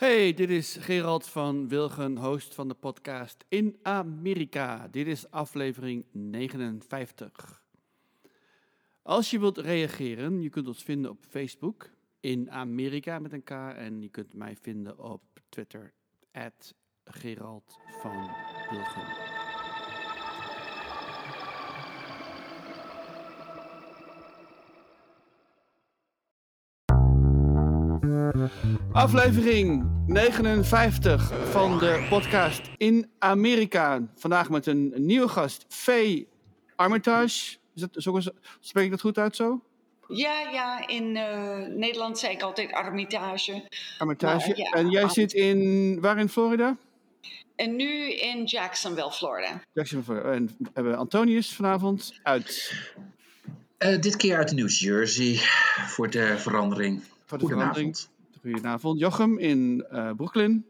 Hey, dit is Gerald van Wilgen, host van de podcast In Amerika. Dit is aflevering 59. Als je wilt reageren, je kunt ons vinden op Facebook in Amerika met een K en je kunt mij vinden op Twitter Gerald van Wilgen. Aflevering 59 van de podcast in Amerika. Vandaag met een nieuwe gast, Faye Armitage. Is dat, zo, spreek ik dat goed uit zo? Ja, ja, in uh, Nederland zei ik altijd Armitage. Armitage. en jij zit in, waar in Florida? En nu in Jacksonville, Florida. Jacksonville. En we hebben Antonius vanavond uit... Uh, dit keer uit New Jersey, voor de verandering. Voor de verandering. Goedenavond. Jochem in uh, Brooklyn.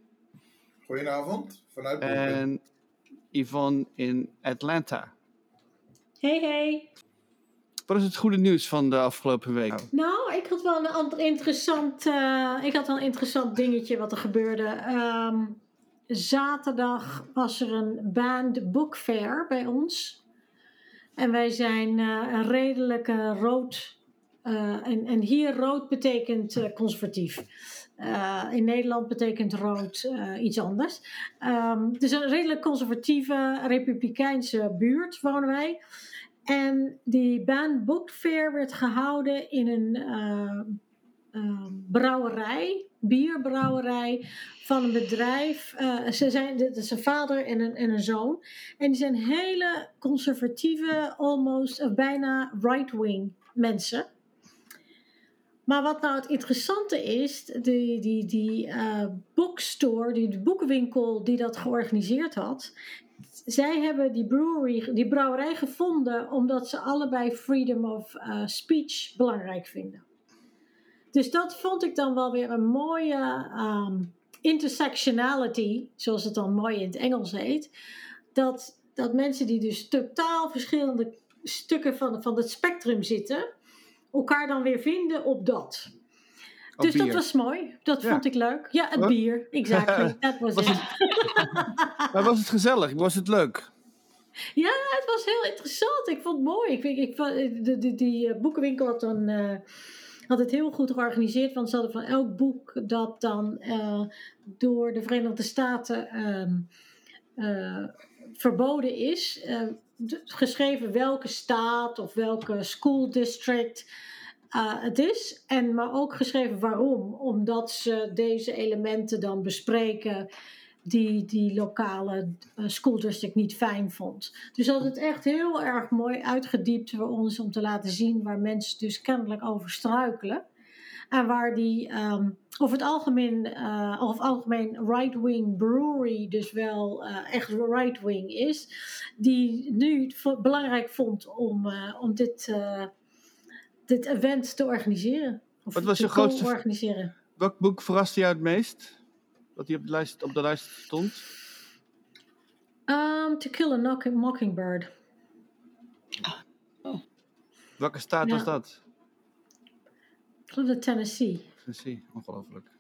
Goedenavond, vanuit Brooklyn. En Yvonne in Atlanta. Hey, hey. Wat is het goede nieuws van de afgelopen week? Nou, ik had wel een interessant, uh, ik had wel een interessant dingetje wat er gebeurde. Um, zaterdag was er een band book fair bij ons. En wij zijn uh, een redelijke rood uh, en, en, hier rood betekent uh, conservatief. Uh, in Nederland betekent rood iets anders. Um, dus een redelijk conservatieve republikeinse buurt wonen wij. En die Baan Book Fair werd gehouden in een brouwerij, bierbrouwerij van een bedrijf. ze zijn, dit is een vader en een, en een zoon. En die zijn hele conservatieve, almost, bijna right-wing mensen. Maar wat nou het interessante is, die, die, die uh, bookstore, die, boekenwinkel die dat georganiseerd had, zij hebben die brewery, die brouwerij gevonden omdat ze allebei freedom of uh, speech belangrijk vinden. Dus dat vond ik dan wel weer een mooie um, intersectionality, zoals het dan mooi in het Engels heet. Dat, dat mensen die dus totaal verschillende stukken van, van het spectrum zitten, elkaar dan weer vinden op dat. dus dat was mooi. Dat vond ik leuk. Ja, het bier. Exactly. Dat was, was het. maar was het gezellig? Was het leuk? Ja, het was heel interessant. Ik vond het mooi. Ik, ik, de, de, die eh, boekenwinkel had dan... Uh, had het heel goed georganiseerd, want ze hadden van elk boek dat dan uh, door de Verenigde Staten uh, verboden is, geschreven welke staat of welke school district uh, het is. En maar ook geschreven waarom. Omdat ze deze elementen dan bespreken die die lokale uh, school district niet fijn vond. Dus dat het echt heel erg mooi uitgediept voor ons om te laten zien waar mensen dus kennelijk over struikelen. En waar die um, over het algemeen, uh, over algemeen right-wing brewery dus wel uh, echt right-wing is. Die nu het belangrijk vond om, uh, om dit, dit event te organiseren. Of Wat was je grootste... organiseren. Welk boek verraste jou het meest? Wat hier op de lijst, op de lijst stond? Um, to Kill a Mockingbird. Oh. Welke staat ja. was dat? Ik geloof dat Tennessee. Tennessee, ongelooflijk.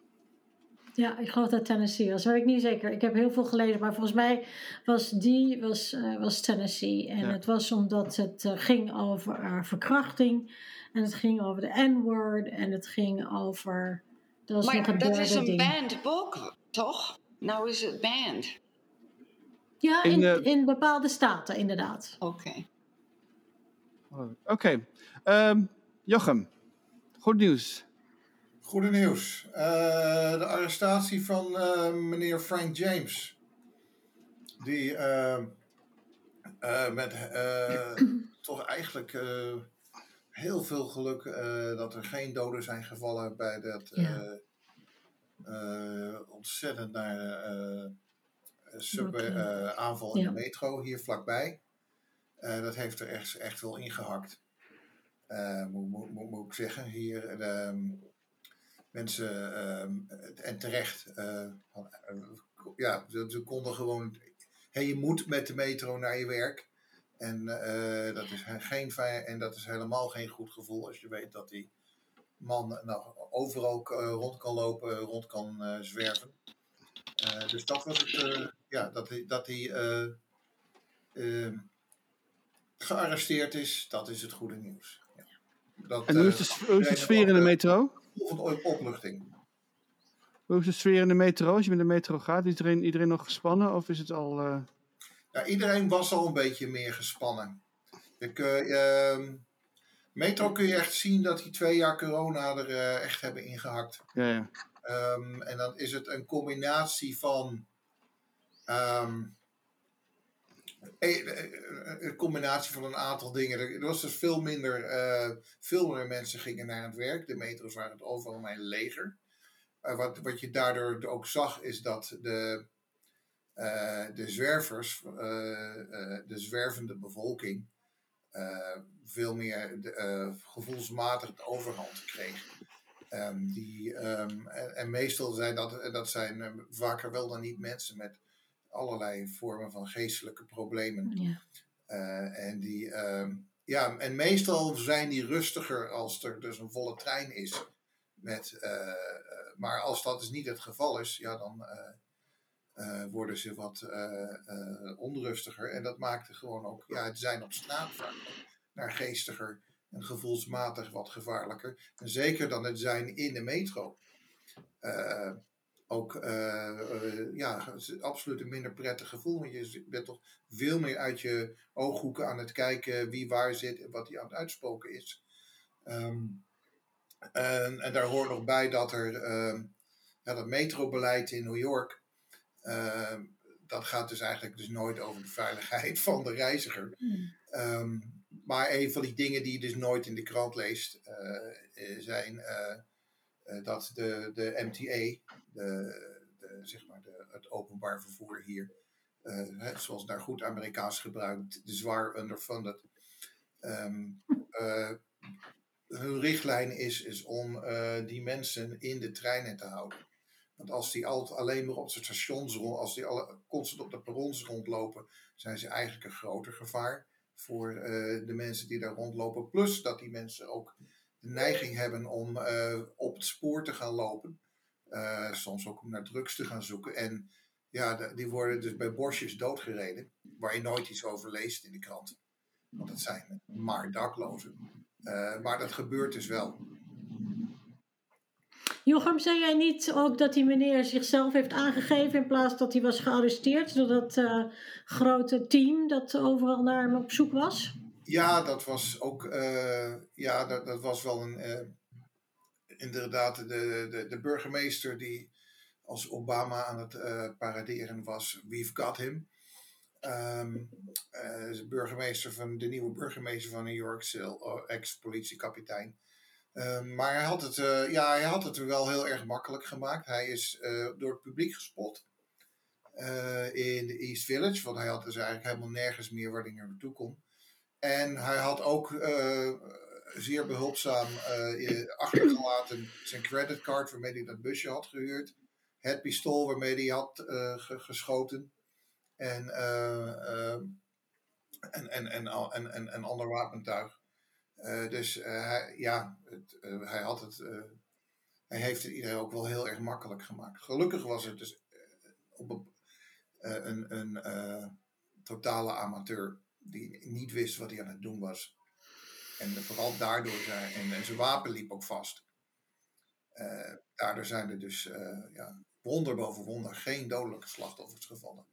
Ja, ik geloof dat Tennessee was. Dat weet ik niet zeker. Ik heb heel veel gelezen, maar volgens mij was die was, uh, was Tennessee. En het was omdat het uh, ging over uh, verkrachting. En het ging over de N-word. En het ging over... Dat was maar dat is een bandboek, toch? Nou is het band. Ja, in, in, in bepaalde staten inderdaad. Oké. Okay. Oké. Okay. Um, Jochem. Goed nieuws. Goede nieuws. Uh, de arrestatie van uh, meneer Frank James. Die uh, met toch eigenlijk heel veel geluk dat er geen doden zijn gevallen bij dat ja. ontzettend naar subway, aanval in ja. de metro hier vlakbij. dat heeft er echt, echt wel ingehakt. Uh, moet, ik zeggen. Hier uh, mensen, uh, en terecht, uh, ja, ze konden gewoon, hey, je moet met de metro naar je werk. En dat is geen en dat is helemaal geen goed gevoel als je weet dat die man nou, overal rond kan lopen, rond kan zwerven. dus dat was het, ja, dat hij, dat hij ehm, gearresteerd is, dat is het goede nieuws. Dat, en hoe is de, hoe is de sfeer in de metro? Of opluchting. Hoe is de sfeer in de metro? Als je met de metro gaat, is iedereen, iedereen nog gespannen of is het al... Uh... Ja, iedereen was al een beetje meer gespannen. Ik, uh, metro kun je echt zien dat die twee jaar corona er echt hebben ingehakt. Ja, ja. Um, en dan is het een combinatie van... Um, een combinatie van een aantal dingen. Er was dus veel minder, veel meer mensen gingen naar het werk. De metro's waren het overal mijn leger. Uh, wat, wat je daardoor ook zag, is dat de, de zwervers, de zwervende bevolking, veel meer de, gevoelsmatig de overhand kreeg. Um, die, um, en, en, meestal zijn dat, dat zijn vaker wel dan niet mensen met allerlei vormen van geestelijke problemen. Ja. en die, ehm, ja, en meestal zijn die rustiger als er dus een volle trein is. Met, maar als dat dus niet het geval is, ja, dan uh, worden ze wat onrustiger. En dat maakte gewoon ook, ja, het zijn op straat vaak naar geestiger en gevoelsmatig wat gevaarlijker. En zeker dan het zijn in de metro. Ook, ja, absoluut een minder prettig gevoel. Want je bent toch veel meer uit je ooghoeken aan het kijken wie waar zit en wat hij aan het uitspoken is. Um, en, en, daar hoort nog bij dat er uh, ja, dat metrobeleid in New York, uh, dat gaat dus eigenlijk dus nooit over de veiligheid van de reiziger. Hmm. Um, maar een van die dingen die je dus nooit in de krant leest, uh, zijn dat de, de MTA, de, zeg maar de, het openbaar vervoer hier, zoals daar goed Amerikaans gebruikt, zwaar underfunded. Um, hun richtlijn is, is om die mensen in de treinen te houden. Want als die altijd alleen maar op de stations rond, als die alle, constant op de perrons rondlopen, zijn ze eigenlijk een groter gevaar voor de mensen die daar rondlopen. Plus dat die mensen ook de neiging hebben om uh, op het spoor te gaan lopen. soms ook om naar drugs te gaan zoeken. En ja, die worden dus bij bosjes doodgereden, waar je nooit iets over leest in de kranten. Want dat zijn maar daklozen. Uh, maar dat gebeurt dus wel. Jochem, zei jij niet ook dat die meneer zichzelf heeft aangegeven in plaats dat hij was gearresteerd door dat grote team dat overal naar hem op zoek was? Ja, dat was ook, uh, ja, dat, dat was wel een, inderdaad de, de, de burgemeester die als Obama aan het paraderen was, we've got him. Um, uh, burgemeester van, de nieuwe burgemeester van New York, ex-politiekapitein. Um, maar hij had, het, ja, hij had het er wel heel erg makkelijk gemaakt. Hij is door het publiek gespot in de East Village, want hij had dus eigenlijk helemaal nergens meer waar hij naar naartoe kon. En hij had ook zeer behulpzaam achtergelaten zijn creditcard waarmee hij dat busje had gehuurd. Het pistool waarmee hij had geschoten. En, en, en, en, en, en, en ander wapentuig. Dus hij, ja, het, hij had het. hij heeft het iedereen ook wel heel erg makkelijk gemaakt. Gelukkig was het dus op een, een, een totale amateur die niet wist wat hij aan het doen was. En vooral daardoor zijn. En, en zijn wapen liep ook vast. daardoor zijn er dus ja, wonder boven wonder geen dodelijke slachtoffers gevallen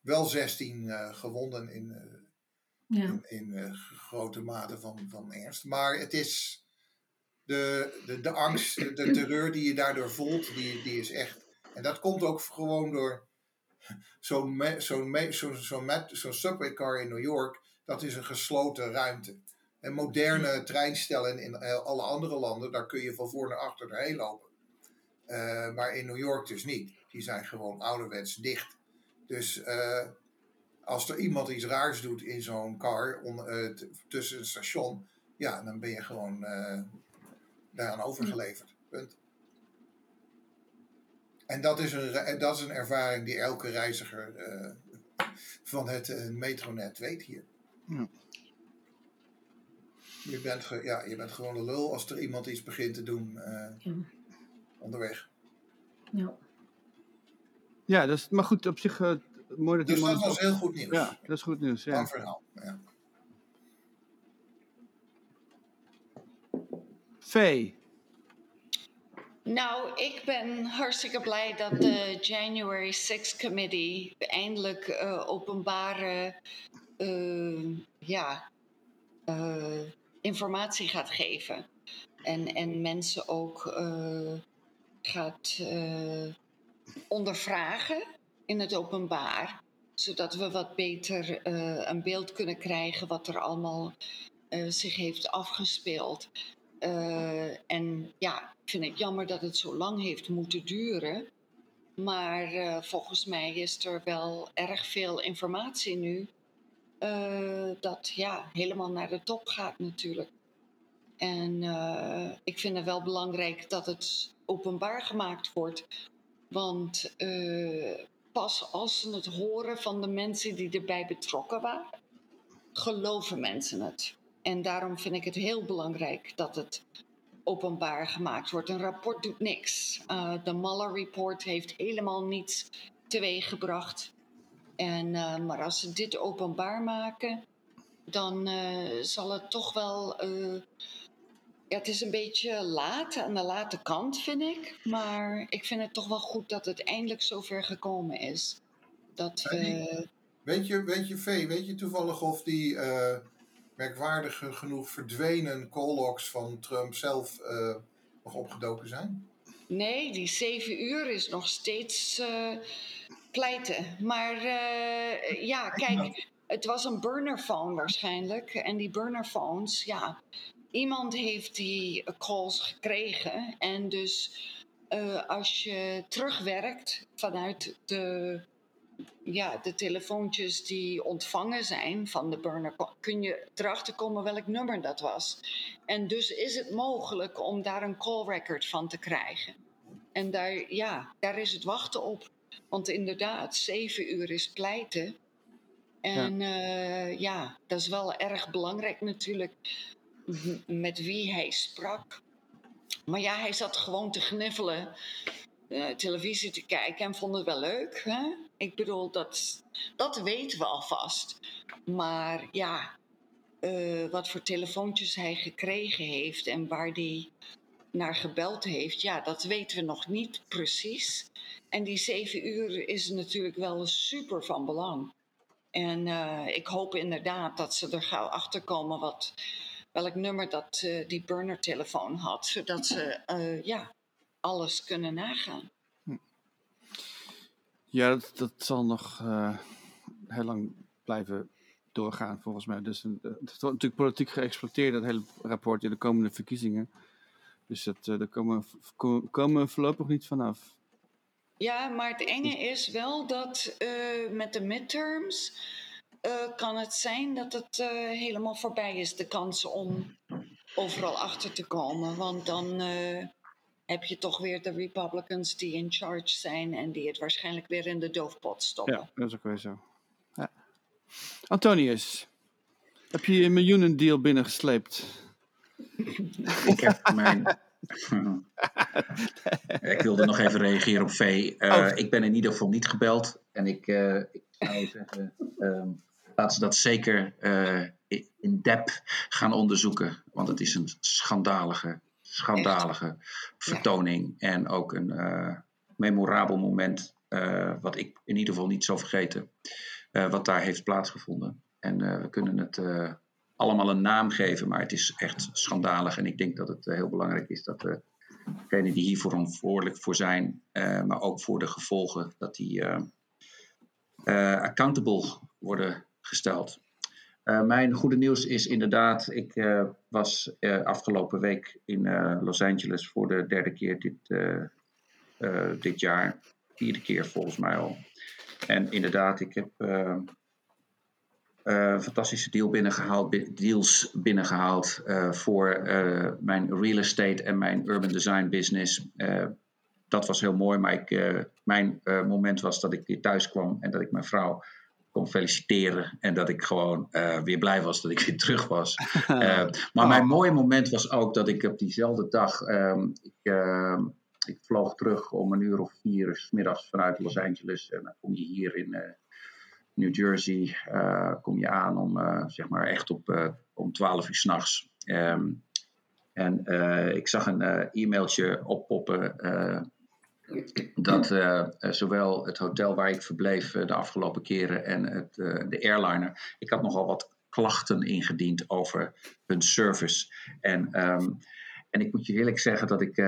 wel 16 uh, eh, gewonden in, uh, ja. in, in uh, grote mate van, van ernst. Maar het is de, de, de angst, de, de terreur die je daardoor voelt, die, die is echt. En dat komt ook gewoon door zo'n zo'n zo'n zo'n zo subway car in New York. Dat is een gesloten ruimte. En moderne treinstellen in alle andere landen, daar kun je van voor naar achter doorheen lopen. maar in New York dus niet. Die zijn gewoon ouderwets dicht. Dus uh, als er iemand iets raars doet in zo'n car on, uh, tussen een station, ja, dan ben je gewoon daaraan overgeleverd. Punt. En dat is, een, dat is een ervaring die elke reiziger van het metronet weet hier. Ja. Je bent, ja, je bent gewoon een lul als er iemand iets begint te doen ja. onderweg. Ja. Ja, dat is, maar goed, op zich uh, mooi dat Dus dat was heel goed nieuws. Ja, dat is goed nieuws. Ja. Verhaal. Ja. Vee. Nou, ik ben hartstikke blij dat de January 6 Committee eindelijk uh, openbare uh, ja, uh, informatie gaat geven. En, en mensen ook gaat ondervragen in het openbaar. Zodat we wat beter een beeld kunnen krijgen wat er allemaal zich heeft afgespeeld. Uh, en ja, ik vind het jammer dat het zo lang heeft moeten duren. Maar uh, volgens mij is er wel erg veel informatie nu. Uh, dat ja, helemaal naar de top gaat natuurlijk. En ik vind het wel belangrijk dat het openbaar gemaakt wordt. Want pas als ze het horen van de mensen die erbij betrokken waren, geloven mensen het. En daarom vind ik het heel belangrijk dat het openbaar gemaakt wordt. Een rapport doet niks. Uh, de Mueller Report heeft helemaal niets teweeggebracht. En, uh, maar als ze dit openbaar maken, dan uh, zal het toch wel. ja, het is een beetje laat, aan de late kant vind ik. Maar ik vind het toch wel goed dat het eindelijk zover gekomen is. Dat we... Weet je, weet je, Vee, weet je toevallig of die merkwaardig genoeg verdwenen call-logs van Trump zelf uh, nog opgedoken zijn? Nee, die zeven uur is nog steeds uh, pleiten. Maar uh, ja, kijk, het was een burnerphone waarschijnlijk. En die burnerphones, ja, iemand heeft die calls gekregen. En dus als je terugwerkt vanuit de ja, de telefoontjes die ontvangen zijn van de burner, kun je erachter komen welk nummer dat was. En dus is het mogelijk om daar een call record van te krijgen. En daar, ja, daar is het wachten op. Want inderdaad, zeven uur is pleiten. En ja. Uh, ja, dat is wel erg belangrijk natuurlijk met wie hij sprak. Maar ja, hij zat gewoon te gniffelen, uh, televisie te kijken en vond het wel leuk. Hè? Ik bedoel, dat, dat weten we alvast. Maar ja, uh, wat voor telefoontjes hij gekregen heeft en waar hij naar gebeld heeft, ja, dat weten we nog niet precies. En die zeven uur is natuurlijk wel super van belang. En uh, ik hoop inderdaad dat ze er gauw achter komen wat, welk nummer dat die burner-telefoon had, zodat ze ja, alles kunnen nagaan. Ja, dat, dat zal nog uh, heel lang blijven doorgaan, volgens mij. Dus uh, het wordt natuurlijk politiek geëxploiteerd, dat hele rapport in de komende verkiezingen. Dus dat, uh, daar komen, komen we voorlopig niet vanaf. Ja, maar het enge is wel dat met de midterms kan het zijn dat het helemaal voorbij is, de kans om overal achter te komen. Want dan heb je toch weer de Republicans die in charge zijn en die het waarschijnlijk weer in de doofpot stoppen. Ja, dat is ook weer zo. Ja. Antonius, heb je een miljoenendeal binnengesleept? Ik heb mijn. ik wilde nog even reageren op V. Uh, oh. Ik ben in ieder geval niet gebeld. En ik, uh, ik zou zeggen, uh, laten ze dat zeker uh, in depth gaan onderzoeken. Want het is een schandalige schandalige vertoning. En ook een uh, memorabel moment, uh, wat ik in ieder geval niet zal vergeten, uh, wat daar heeft plaatsgevonden. En we kunnen het allemaal een naam geven, maar het is echt schandalig. En ik denk dat het heel belangrijk is dat we degenen die hier verantwoordelijk voor zijn, maar ook voor de gevolgen, dat die accountable worden gesteld. Uh, mijn goede nieuws is inderdaad, ik uh, was uh, afgelopen week in Los Angeles voor de derde keer dit, dit jaar. Vierde keer volgens mij al. En inderdaad, ik heb een fantastische deal binnengehaald, deals binnengehaald voor mijn real estate en mijn urban design business. dat was heel mooi, maar ik, mijn moment was dat ik weer thuis kwam en dat ik mijn vrouw kon feliciteren. En dat ik gewoon weer blij was dat ik weer terug was. maar mijn oh. mooie moment was ook dat ik op diezelfde dag. Ehm, ik, ehm, ik vloog terug om een uur of vier s middags vanuit Los Angeles. En dan kom je hier in New Jersey. kom je aan om zeg maar echt op om 12 uur s'nachts. Um, en ik zag een e-mailtje oppoppen dat uh, zowel het hotel waar ik verbleef uh, de afgelopen keren en het, de airliner, ik had nogal wat klachten ingediend over hun service. En, um, en ik moet je eerlijk zeggen dat ik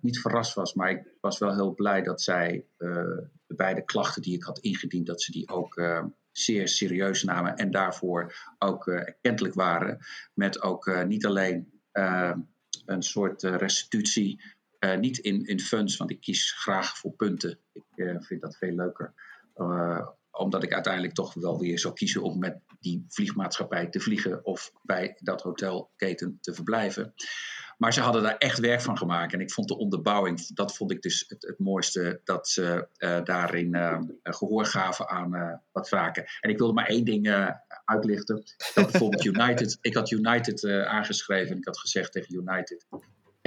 niet verrast was, maar ik was wel heel blij dat zij de beide klachten die ik had ingediend, dat ze die ook zeer serieus namen en daarvoor ook erkentelijk waren. Met ook niet alleen een soort restitutie uh, niet in, in funds, want ik kies graag voor punten. Ik uh, vind dat veel leuker. Uh, omdat ik uiteindelijk toch wel weer zou kiezen om met die vliegmaatschappij te vliegen of bij dat hotelketen te verblijven. Maar ze hadden daar echt werk van gemaakt. En ik vond de onderbouwing, dat vond ik dus het, het mooiste, dat ze daarin gehoor gaven aan wat vragen. En ik wilde maar één ding uitlichten. Dat bijvoorbeeld United, ik had United aangeschreven. Ik had gezegd tegen United,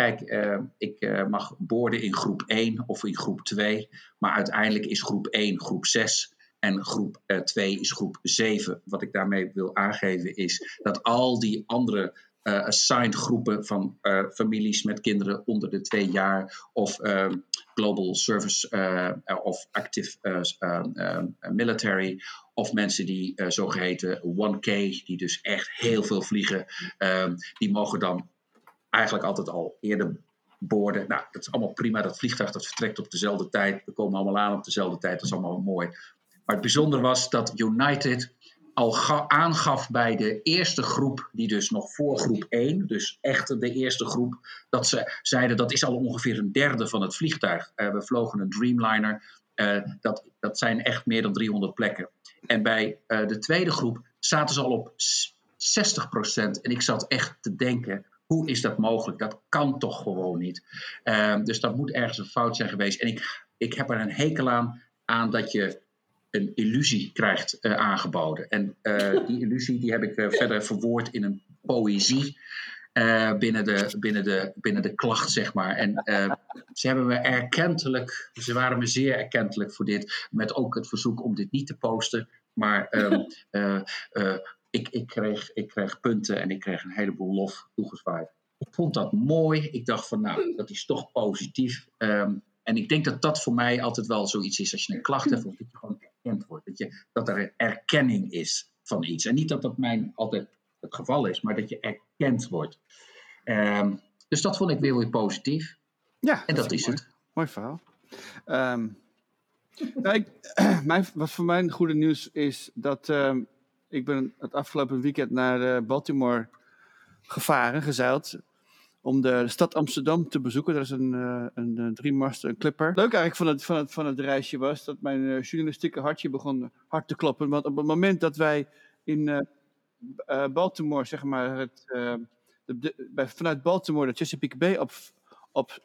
Kijk, uh, ik uh, mag boorden in groep 1 of in groep 2, maar uiteindelijk is groep 1 groep 6 en groep uh, eh, 2 is groep 7. Wat ik daarmee wil aangeven is dat al die andere assigned groepen van families met kinderen onder de 2 jaar of ehm, global service of active military of mensen die zogeheten 1K, die dus echt heel veel vliegen, ehm, die mogen dan eigenlijk altijd al eerder boorden. Nou, dat is allemaal prima. Dat vliegtuig dat vertrekt op dezelfde tijd. We komen allemaal aan op dezelfde tijd. Dat is allemaal mooi. Maar het bijzondere was dat United al aangaf bij de eerste groep, die dus nog voor groep 1, dus echt de eerste groep, dat ze zeiden dat is al ongeveer een derde van het vliegtuig. Uh, we vlogen een Dreamliner. Uh, dat, dat zijn echt meer dan 300 plekken. En bij uh, de tweede groep zaten ze al op 60%. En ik zat echt te denken, hoe is dat mogelijk? Dat kan toch gewoon niet. Ehm, dus dat moet ergens een fout zijn geweest. En ik, ik heb er een hekel aan, aan dat je een illusie krijgt uh, aangeboden. En uh, die illusie die heb ik uh, verder verwoord in een poëzie. binnen, de, binnen, de, binnen de klacht, zeg maar. En ze hebben me erkentelijk, ze waren me zeer erkentelijk voor dit. Met ook het verzoek om dit niet te posten. Maar um, ik, ik, kreeg, ik kreeg punten en ik kreeg een heleboel lof toegezwaaid. Ik vond dat mooi. Ik dacht van, nou, dat is toch positief. Ehm, en ik denk dat dat voor mij altijd wel zoiets is als je een klacht hebt, dat je gewoon erkend wordt. Dat, je, dat er een erkenning is van iets. En niet dat dat mijn altijd het geval is, maar dat je erkend wordt. Um, dus dat vond ik weer weer positief. Ja, en dat, is, het. Mooi verhaal. Um, nou, ik, mijn, wat voor mij goede nieuws is dat ik ben het afgelopen weekend naar uh, Baltimore gevaren, gezeild. Om de, stad Amsterdam te bezoeken. Dat is een, uh, een, een driemaster, een clipper. Leuk eigenlijk van het, van, het, van het reisje was dat mijn journalistieke hartje begon hard te kloppen. Want op het moment dat wij in Baltimore, zeg maar, het, de, bij, vanuit Baltimore de Chesapeake Bay op, op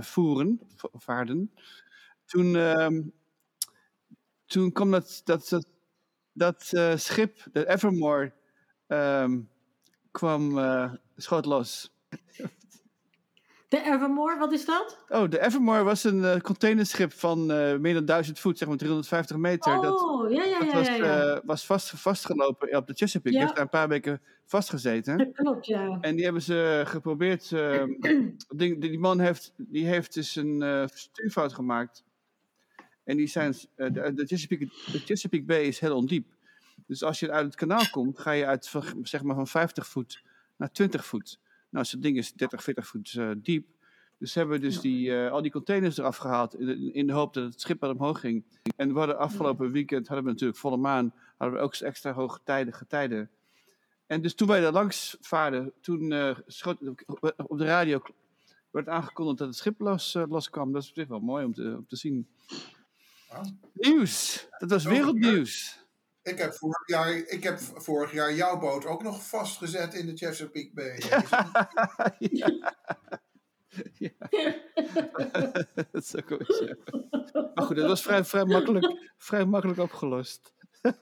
voeren, vaarden. Toen, ehm, toen kwam dat, dat dat uh, schip, de Evermore, um, kwam, uh, schoot los. De Evermore, wat is dat? Oh, de Evermore was een uh, containerschip van meer dan 1000 voet, zeg maar 350 meter. Oh, dat, ja, ja, dat ja. was, ja, was vast, vastgelopen op de Chesapeake. Die heeft daar een paar weken vastgezeten. Dat klopt, ja. En die hebben ze geprobeerd. Ehm, die, die, man heeft, die heeft dus een stuurfout gemaakt. En die zijn, uh, de, de, Chesapeake, de Chesapeake Bay is heel ondiep. Dus als je uit het kanaal komt, ga je uit zeg maar van 50 voet naar 20 voet. Nou, zo'n ding is 30, 40 voet uh, diep. Dus hebben we dus die, uh, al die containers eraf gehaald in, in, de hoop dat het schip wat omhoog ging. En we hadden afgelopen weekend hadden we natuurlijk volle maan, hadden we ook extra hoge tijden, getijden. En dus toen wij daar langs vaarden, toen uh, schoot, op de radio werd aangekondigd dat het schip los, los kwam. Dat is op zich wel mooi om te, om te zien. Nieuws. Dat was wereldnieuws. Ik heb, vorig jaar, ik heb vorig jaar jouw boot ook nog vastgezet in de Chesapeake Bay. ja. ja. dat is ook wel Maar goed, dat was vrij, vrij, makkelijk, vrij makkelijk opgelost.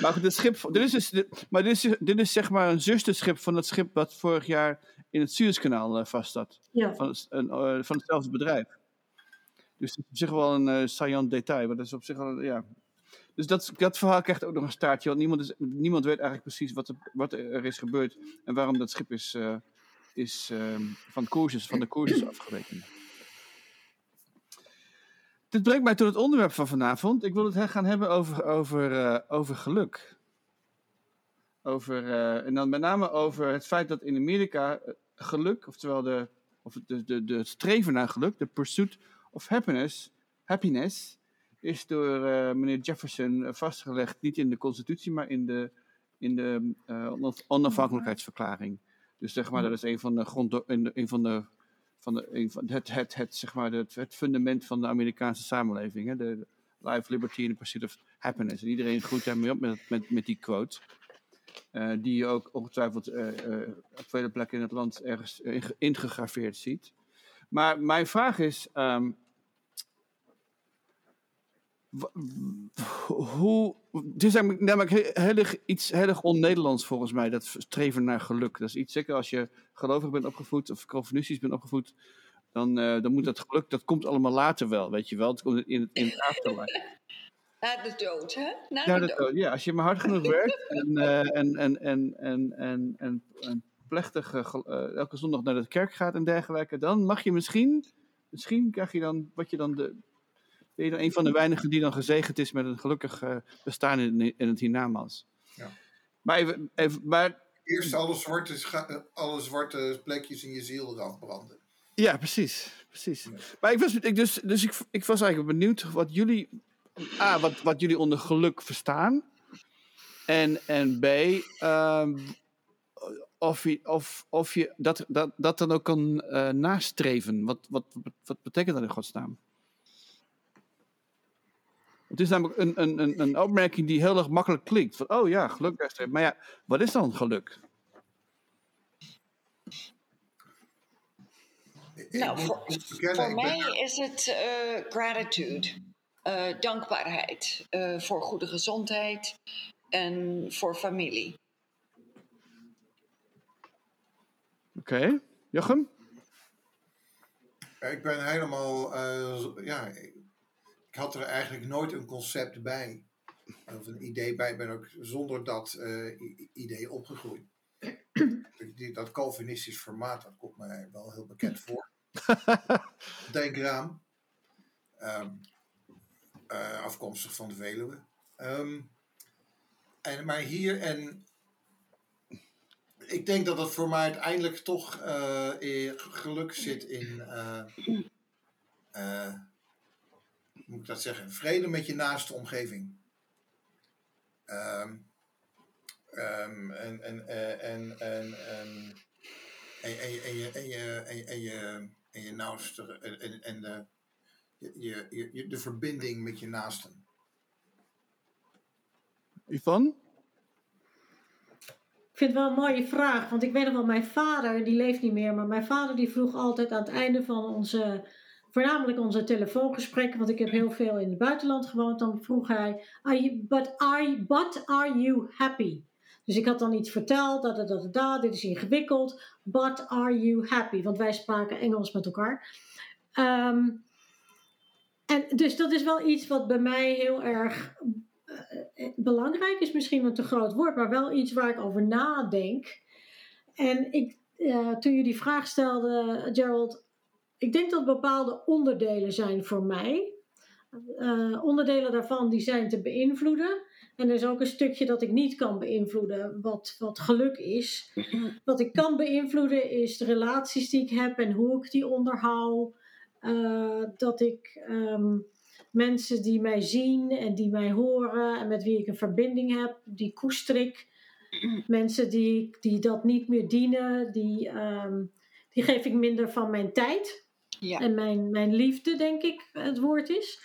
maar goed, het schip, dit is, dus, dit, maar dit is, dit is zeg maar een zusterschip van het schip wat vorig jaar in het Suezkanaal uh, vast zat. Ja. Van, een, uh, van hetzelfde bedrijf. Dus dat is op zich wel een uh, saillant detail. Maar dat is op zich wel, ja. Dus dat, dat verhaal krijgt ook nog een staartje. Want niemand, is, niemand weet eigenlijk precies wat er, wat er is gebeurd. En waarom dat schip is, uh, is van, koersjes, van de koersjes afgerekend. Dit brengt mij tot het onderwerp van vanavond. Ik wil het gaan hebben over, over, uh, over geluk. Over, en dan met name over het feit dat in Amerika geluk, oftewel de, of de, de, de, het streven naar geluk, de pursuit of happiness, happiness is door uh, meneer Jefferson vastgelegd, niet in de constitutie, maar in de, in de onafhankelijkheidsverklaring. Dus zeg maar, dat is een van de grond, een van de van, de, van het, het, het, zeg maar het, het fundament van de Amerikaanse samenleving. Hè? De life, liberty and the pursuit of happiness. En iedereen groeit daarmee op met, met, met die quote. Die je ook ongetwijfeld op vele plekken in het land ergens ingegraveerd ziet. Maar mijn vraag is: um, hoe. Het is namelijk heel, iets heel erg on-Nederlands volgens mij, dat streven naar geluk. Dat is iets, zeker als je gelovig bent opgevoed of calvinistisch bent opgevoed, dan, uh, dan moet dat geluk, dat komt allemaal later wel, weet je wel. Het komt in, in het afterlife. Na de dood, hè? Na ja, de dood. Ja, als je maar hard genoeg werkt en, uh, en, en, en, en, en, en, en plechtig uh, elke zondag naar de kerk gaat en dergelijke, dan mag je misschien, misschien krijg je dan, wat je dan de, ben je dan een van de weinigen die dan gezegend is met een gelukkig uh, bestaan in, in het hiernamaals. Ja. Maar even, even maar... Eerst alle zwarte, alle zwarte plekjes in je ziel eraf branden. Ja, precies. precies. Ja. Maar ik was, ik, dus, dus ik, ik was eigenlijk benieuwd wat jullie, A, wat, wat jullie onder geluk verstaan. En, en B, um, of je, of, of je dat, dat, dat dan ook kan uh, nastreven. Wat, wat, wat betekent dat in godsnaam? Het is namelijk een, een, een, een opmerking die heel erg makkelijk klinkt. Van, oh ja, geluk. Maar ja, wat is dan geluk? Nou, voor, voor mij is het uh, gratitude. Uh, dankbaarheid uh, voor goede gezondheid en voor familie. Oké, okay. Jochem? Ik ben helemaal, ja, ik had er eigenlijk nooit een concept bij. Of een idee bij. Ik ben ook zonder dat uh, idee opgegroeid. dat Calvinistisch formaat, dat komt mij wel heel bekend voor. Denk eraan. Um, uh, afkomstig van de Veluwe. Um, en, maar hier en... Ik denk dat het voor mij uiteindelijk toch uh, geluk zit in moet ik dat zeggen? Vrede met je naaste omgeving. Um, um, en, en, eh, ehm, en, en, en, en, en, je, en, je, en, je, en je naaste en, en de, je, je, de verbinding met je naasten. Ivan? Ik vind het wel een mooie vraag, want ik weet nog wel, mijn vader, die leeft niet meer, maar mijn vader die vroeg altijd aan het einde van onze voornamelijk onze telefoongesprekken, want ik heb heel veel in het buitenland gewoond, dan vroeg hij, are but, are, but are you happy? Dus ik had dan iets verteld, da, da, da, da, dit is ingewikkeld, but are you happy? Want wij spraken Engels met elkaar. Um, en dus dat is wel iets wat bij mij heel erg uh, belangrijk is, misschien een te groot woord, maar wel iets waar ik over nadenk. En ik, uh, toen je die vraag stelde, Gerald, ik denk dat bepaalde onderdelen zijn voor mij. Uh, onderdelen daarvan die zijn te beïnvloeden. En er is ook een stukje dat ik niet kan beïnvloeden, wat, wat geluk is. Wat ik kan beïnvloeden is de relaties die ik heb en hoe ik die onderhoud. Uh, dat ik um, mensen die mij zien en die mij horen en met wie ik een verbinding heb, die koester ik. Mensen die, die dat niet meer dienen, die, um, die geef ik minder van mijn tijd. En mijn, mijn liefde, denk ik, het woord is.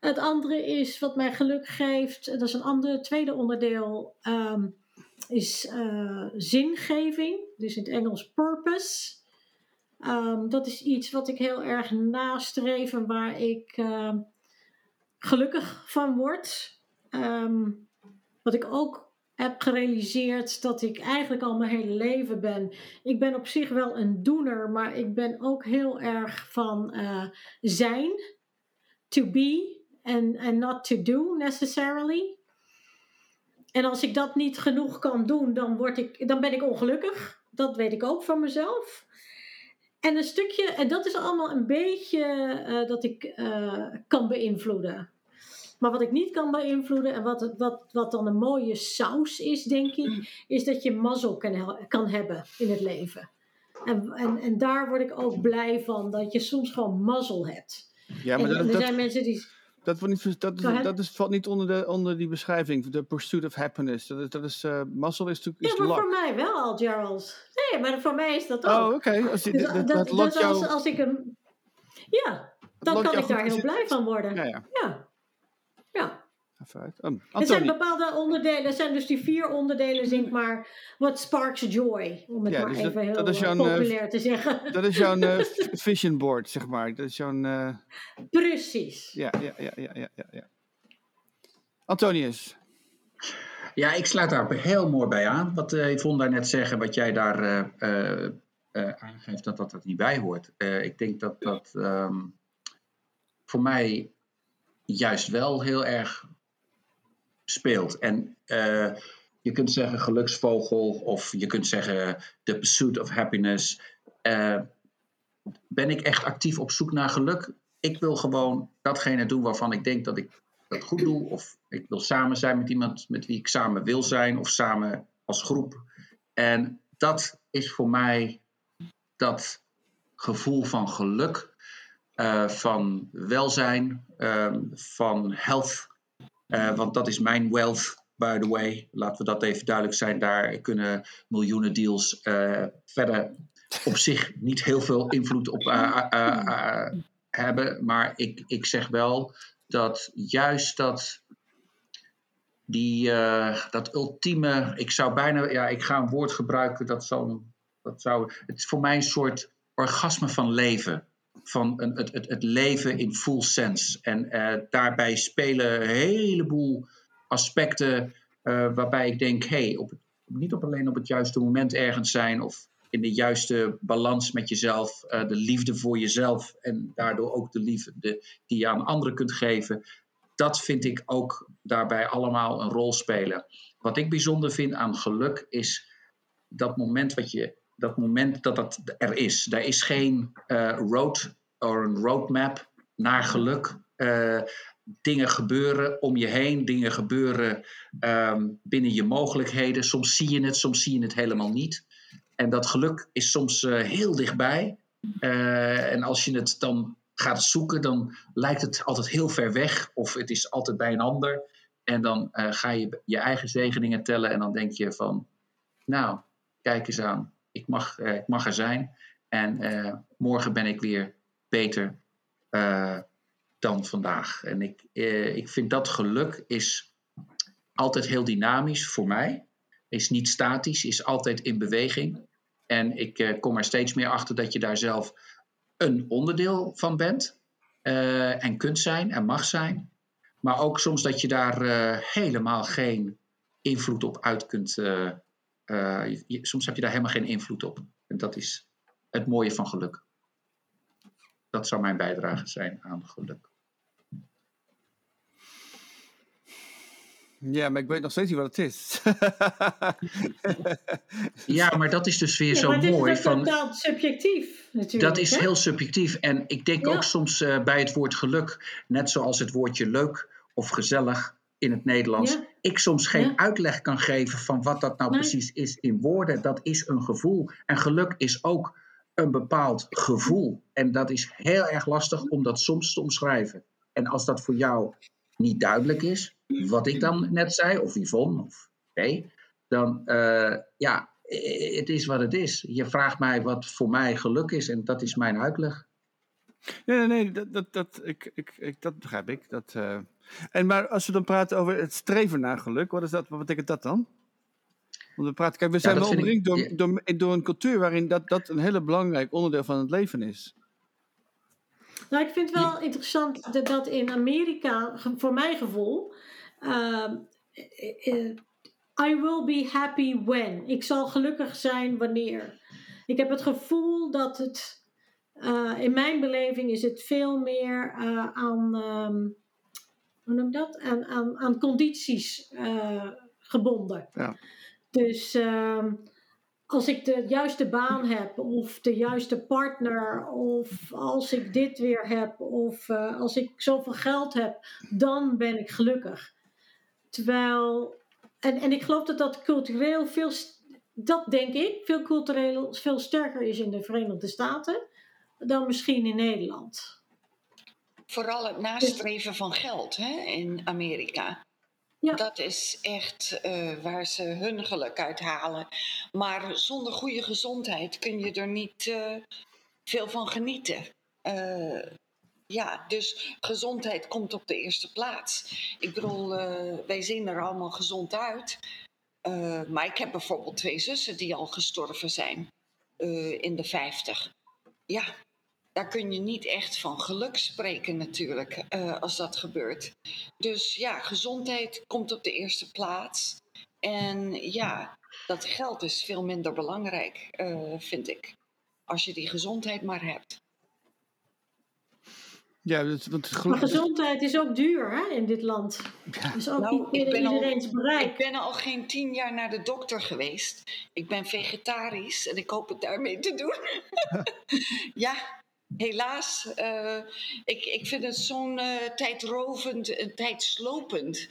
Het andere is wat mij geluk geeft, dat is een ander tweede onderdeel, um, is uh, zingeving. Dus in het Engels purpose. Um, dat is iets wat ik heel erg nastreef en waar ik uh, gelukkig van word. ehm, wat ik ook heb gerealiseerd dat ik eigenlijk al mijn hele leven ben. Ik ben op zich wel een doener, maar ik ben ook heel erg van uh, zijn, to be and, and not to do necessarily. En als ik dat niet genoeg kan doen, dan, word ik, dan ben ik ongelukkig. Dat weet ik ook van mezelf. En een stukje, en dat is allemaal een beetje uh, dat ik uh, kan beïnvloeden. Maar wat ik niet kan beïnvloeden en wat, wat, wat dan een mooie saus is, denk ik, is dat je mazzel kan, kan hebben in het leven. En, en, en daar word ik ook blij van, dat je soms gewoon mazzel hebt. Ja, maar en, dat, er dat, zijn mensen die. dat, wordt niet, dat, is, dat is, valt niet onder, de, onder die beschrijving, de pursuit of happiness. Dat is, dat is, uh, mazzel is natuurlijk Ja, maar luck. voor mij wel al, Gerald. Nee, maar voor mij is dat ook. Oh, oké. Als je- Dus dat- dat, dat dat, lot jou- als, als ik hem. Ja, dan kan ik daar heel blij van worden. Ja, ja. Ja. Even uit. Oh, Er zijn bepaalde onderdelen, er zijn dus die vier onderdelen, zeg maar, what sparks joy, om het Ja, maar dus dat- even heel dat is eh, jouw, eh, populair te zeggen. Dat is jouw eh, vision board, zeg maar. Dat is jouw... Precies. ja, ja, ja, ja, ja, ja, ja. Antonius. Ja, ik sluit daar heel mooi bij aan. Wat uh, Yvonne daar net zeggen, wat jij daar eh, eh, eh, aangeeft, dat dat er niet bij hoort. Eh, ik denk dat dat ehm, voor mij juist wel heel erg speelt. En eh, je kunt zeggen geluksvogel of je kunt zeggen the pursuit of happiness. Eh, ben ik echt actief op zoek naar geluk? Ik wil gewoon datgene doen waarvan ik denk dat ik dat goed doe. Of ik wil samen zijn met iemand met wie ik samen wil zijn. Of samen als groep. En dat is voor mij dat gevoel van geluk. eh, van welzijn. eh, van health. Eh, want dat is mijn wealth, by the way. Laten we dat even duidelijk zijn. Daar kunnen miljoenen deals eh, verder op zich niet heel veel invloed op eh, hebben. Maar ik, ik zeg wel dat juist dat die, dat ultieme, ik zou bijna, ja, ik ga een woord gebruiken dat zou, dat zou, het is voor mij een soort orgasme van leven. Van een, het, het, het leven in full sense. En eh, daarbij spelen een heleboel aspecten eh, waarbij ik denk, hey, niet op alleen op het juiste moment ergens zijn of in de juiste balans met jezelf, eh, de liefde voor jezelf en daardoor ook de liefde die je aan anderen kunt geven. Dat vind ik ook daarbij allemaal een rol spelen. Wat ik bijzonder vind aan geluk is dat moment wat je, dat moment dat dat er is. Er is geen eh, road of een roadmap naar geluk. Eh, dingen gebeuren om je heen, dingen gebeuren ehm, binnen je mogelijkheden. Soms zie je het, soms zie je het helemaal niet. En dat geluk is soms eh, heel dichtbij. En als je het dan gaat zoeken, dan lijkt het altijd heel ver weg. Of het is altijd bij een ander. En dan ga je je eigen zegeningen tellen. En dan denk je van, nou, kijk eens aan. Ik mag, eh, ik mag er zijn. En eh, morgen ben ik weer beter eh, dan vandaag. En ik, ik vind dat geluk is altijd heel dynamisch voor mij. Is niet statisch, is altijd in beweging. En ik kom er steeds meer achter dat je daar zelf een onderdeel van bent. en kunt zijn en mag zijn. Maar ook soms dat je daar helemaal geen invloed op uit kunt. Eh, je- je- soms heb je daar helemaal geen invloed op. En dat is het mooie van geluk. Dat zou mijn bijdrage zijn aan geluk. Ja, maar ik weet nog steeds niet wat het is. Ja, maar dat is dus weer Ja, zo maar het is mooi. ook Van, totaal subjectief natuurlijk. dat is hè? heel subjectief. En ik denk Ja. ook soms eh, bij het woord geluk, net zoals het woordje leuk of gezellig in het Nederlands, Ja. Ik soms geen Ja. uitleg kan geven van wat dat nou Nee. precies is in woorden. Dat is een gevoel. En geluk is ook een bepaald gevoel. En dat is heel erg lastig om dat soms te omschrijven. En als dat voor jou niet duidelijk is, wat ik dan net zei, of Yvonne, of nee, dan eh, ja, het is wat het is. Je vraagt mij wat voor mij geluk is en dat is mijn uitleg. Nee, nee, nee, dat, dat, dat, ik, ik, ik, dat begrijp ik. Dat, eh, En maar als we dan praten over het streven naar geluk, wat, is dat, wat betekent dat dan? Want we praten, kijk, we zijn wel omringd door, door, door een cultuur waarin dat, dat een hele belangrijk onderdeel van het leven is. Nou, ik vind het wel interessant dat, dat in Amerika, voor mijn gevoel, ehm, eh, I will be happy when. Ik zal gelukkig zijn wanneer. Ik heb het gevoel dat het, uh, in mijn beleving is het veel meer uh, aan, um, hoe noem dat? Aan, aan, aan condities uh, gebonden. Ja. Dus uh, als ik de juiste baan heb, of de juiste partner, of als ik dit weer heb, of als ik zoveel geld heb, dan ben ik gelukkig. Terwijl, en, en ik geloof dat dat cultureel veel, dat denk ik, veel cultureel veel sterker is in de Verenigde Staten dan misschien in Nederland. Vooral het nastreven van geld hè, in Amerika. Ja. Dat is echt uh, waar ze hun geluk uit halen. Maar zonder goede gezondheid kun je er niet uh, veel van genieten. Uh, ja, dus gezondheid komt op de eerste plaats. Ik bedoel, wij zien er allemaal gezond uit. maar ik heb bijvoorbeeld twee zussen die al gestorven zijn in de vijftig. Ja, daar kun je niet echt van geluk spreken natuurlijk uh, als dat gebeurt. Dus ja, gezondheid komt op de eerste plaats. En ja, dat geld is veel minder belangrijk, uh, vind ik. Als je die gezondheid maar hebt. Ja, dat, want maar gezondheid is ook duur hè, in dit land. Ja. Dus ook nou, niet iedereen's al, bereik. Ik ben al geen tien jaar naar de dokter geweest. Ik ben vegetarisch en ik hoop het daarmee te doen. ja, helaas, uh, ik, ik vind het zo'n uh, tijdrovend, uh, tijdslopend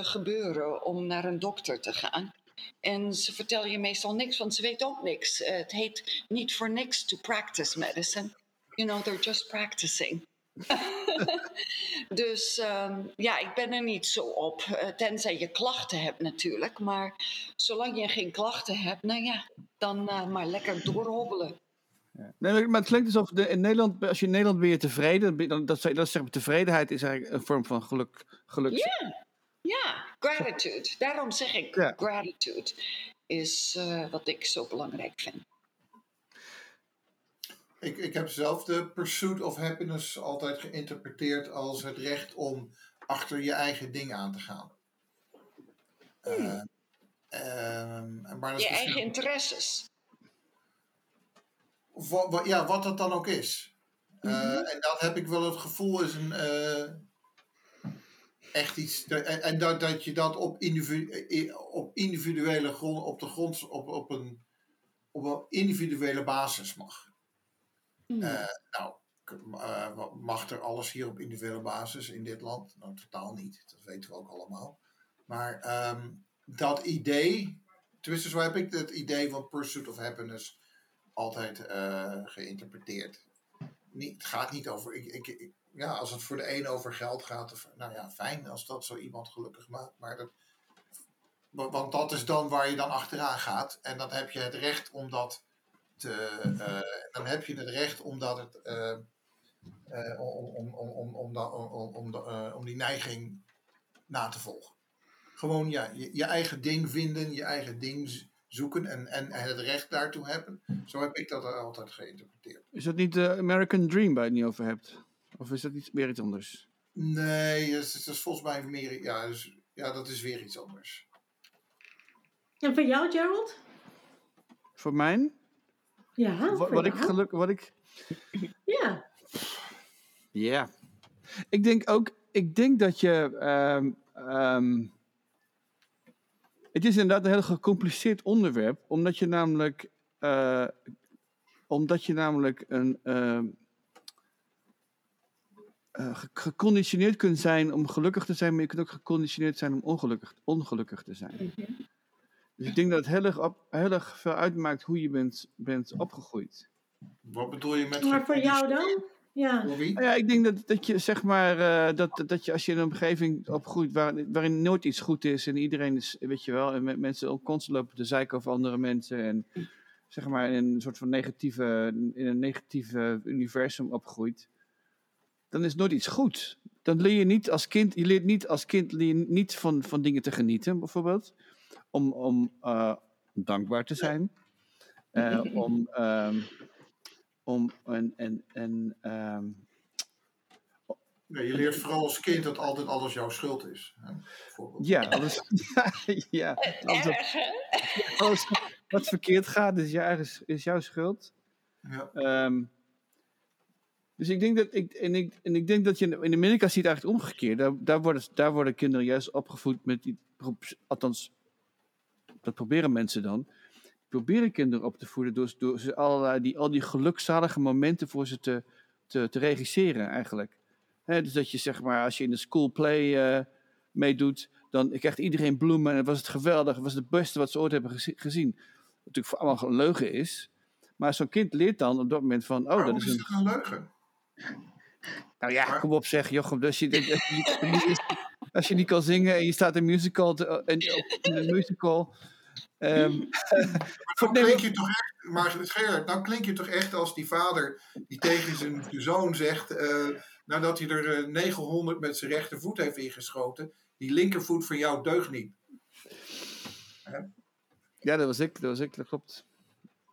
gebeuren om naar een dokter te gaan. En ze vertellen je meestal niks, want ze weten ook niks. het heet niet voor niks to practice medicine. You know, they're just practicing. dus um, ja, ik ben er niet zo op. tenzij je klachten hebt natuurlijk. Maar zolang je geen klachten hebt, nou ja, dan maar lekker doorhobbelen. Ja. Nee, maar het klinkt alsof de, in Nederland, als je in Nederland ben je tevreden, dan, dat, dat, dat zeg tevredenheid is eigenlijk een vorm van geluk. geluk. Ja, ja, gratitude. Daarom zeg ik ja. gratitude is uh, wat ik zo belangrijk vind. Ik, ik heb zelf de pursuit of happiness altijd geïnterpreteerd als het recht om achter je eigen ding aan te gaan. Hmm. Uh, uh, maar dat je eigen interesses wat, ja, wat dat dan ook is. Mm -hmm. en dat heb ik wel het gevoel is een. Uh, echt iets. En, en, dat, dat je dat op, individu op individuele grond, op de grond, op, op, een, op een individuele basis mag. Mm. Uh, nou, mag er alles hier op individuele basis in dit land? Nou, totaal niet. Dat weten we ook allemaal. Maar um, dat idee, tenminste zo heb ik het idee van Pursuit of Happiness altijd eh, geïnterpreteerd. Niet, het gaat niet over. Ik, ik, ja, als het voor de een over geld gaat, of, nou ja, fijn als dat zo iemand gelukkig maakt. Maar dat, want dat is dan waar je dan achteraan gaat. En dan heb je het recht om dat te. Eh, dan heb je het recht omdat het. Uh, om, om, om, om, om, om, om die neiging na te volgen. Gewoon ja, je, je eigen ding vinden, je eigen ding zoeken en, en, en het recht daartoe hebben. Zo heb ik dat altijd geïnterpreteerd. Is dat niet de American Dream waar je het niet over hebt? Of is dat iets, meer iets anders? Nee, dat is, dat is volgens mij meer... Ja, dus, ja, dat is weer iets anders. En voor jou, Gerald? Voor mij? Ja, wat, wat ik geluk, wat ik. Ja. Ja. Ik denk ook, ik denk dat je. Um, um, het is inderdaad een heel gecompliceerd onderwerp, omdat je namelijk, uh, omdat je namelijk een, uh, uh, geconditioneerd kunt zijn om gelukkig te zijn, maar je kunt ook geconditioneerd zijn om ongelukkig, ongelukkig te zijn. Mm -hmm. Dus ik denk dat het heel erg, op, heel erg veel uitmaakt hoe je bent, bent opgegroeid. Wat bedoel je met... Maar voor jou dan? Ja. ja, ik denk dat, dat je zeg maar, uh, dat, dat je als je in een omgeving opgroeit waar, waarin nooit iets goed is en iedereen is, weet je wel, en mensen ook constant lopen te zeiken over andere mensen en zeg maar in een soort van negatieve, in een negatieve universum opgroeit, dan is nooit iets goed. Dan leer je niet als kind, je leert niet als kind leer je niet van, van dingen te genieten, bijvoorbeeld, om, om uh, dankbaar te zijn, uh, om um, om en, en, en um, Nee, je leert vooral als kind dat altijd alles jouw schuld is. Hè, ja, alles, ja, alles, alles, wat verkeerd gaat is, je eigen, is jouw schuld. Ja. Um, dus ik denk dat, ik, en, ik, en ik denk dat je in Amerika ziet eigenlijk omgekeerd. Daar, daar, worden, daar worden kinderen juist opgevoed met die, althans, dat proberen mensen dan. Proberen kinderen op te voeden door, door ze allerlei, die, al die gelukzalige momenten voor ze te, te, te regisseren eigenlijk. dus dat je zeg maar, als je in de school play uh, meedoet, dan krijgt iedereen bloemen en was het geweldig, het was het beste wat ze ooit hebben gezien. Wat natuurlijk voor allemaal een leugen is. Maar zo'n kind leert dan op dat moment van, oh, dat is een... een leugen? Nou ja, kom op zeg, Jochem. Als je, als je niet kan zingen en je staat in musical, te, in, in een musical... Um, dan klink je toch echt, maar Gerard, dan klink je toch echt als die vader die tegen zijn zoon zegt, uh, nadat hij er uh, eh, 900 met zijn rechtervoet heeft ingeschoten, die linkervoet van jou deugt niet. Ja, dat was ik, dat was ik, dat klopt.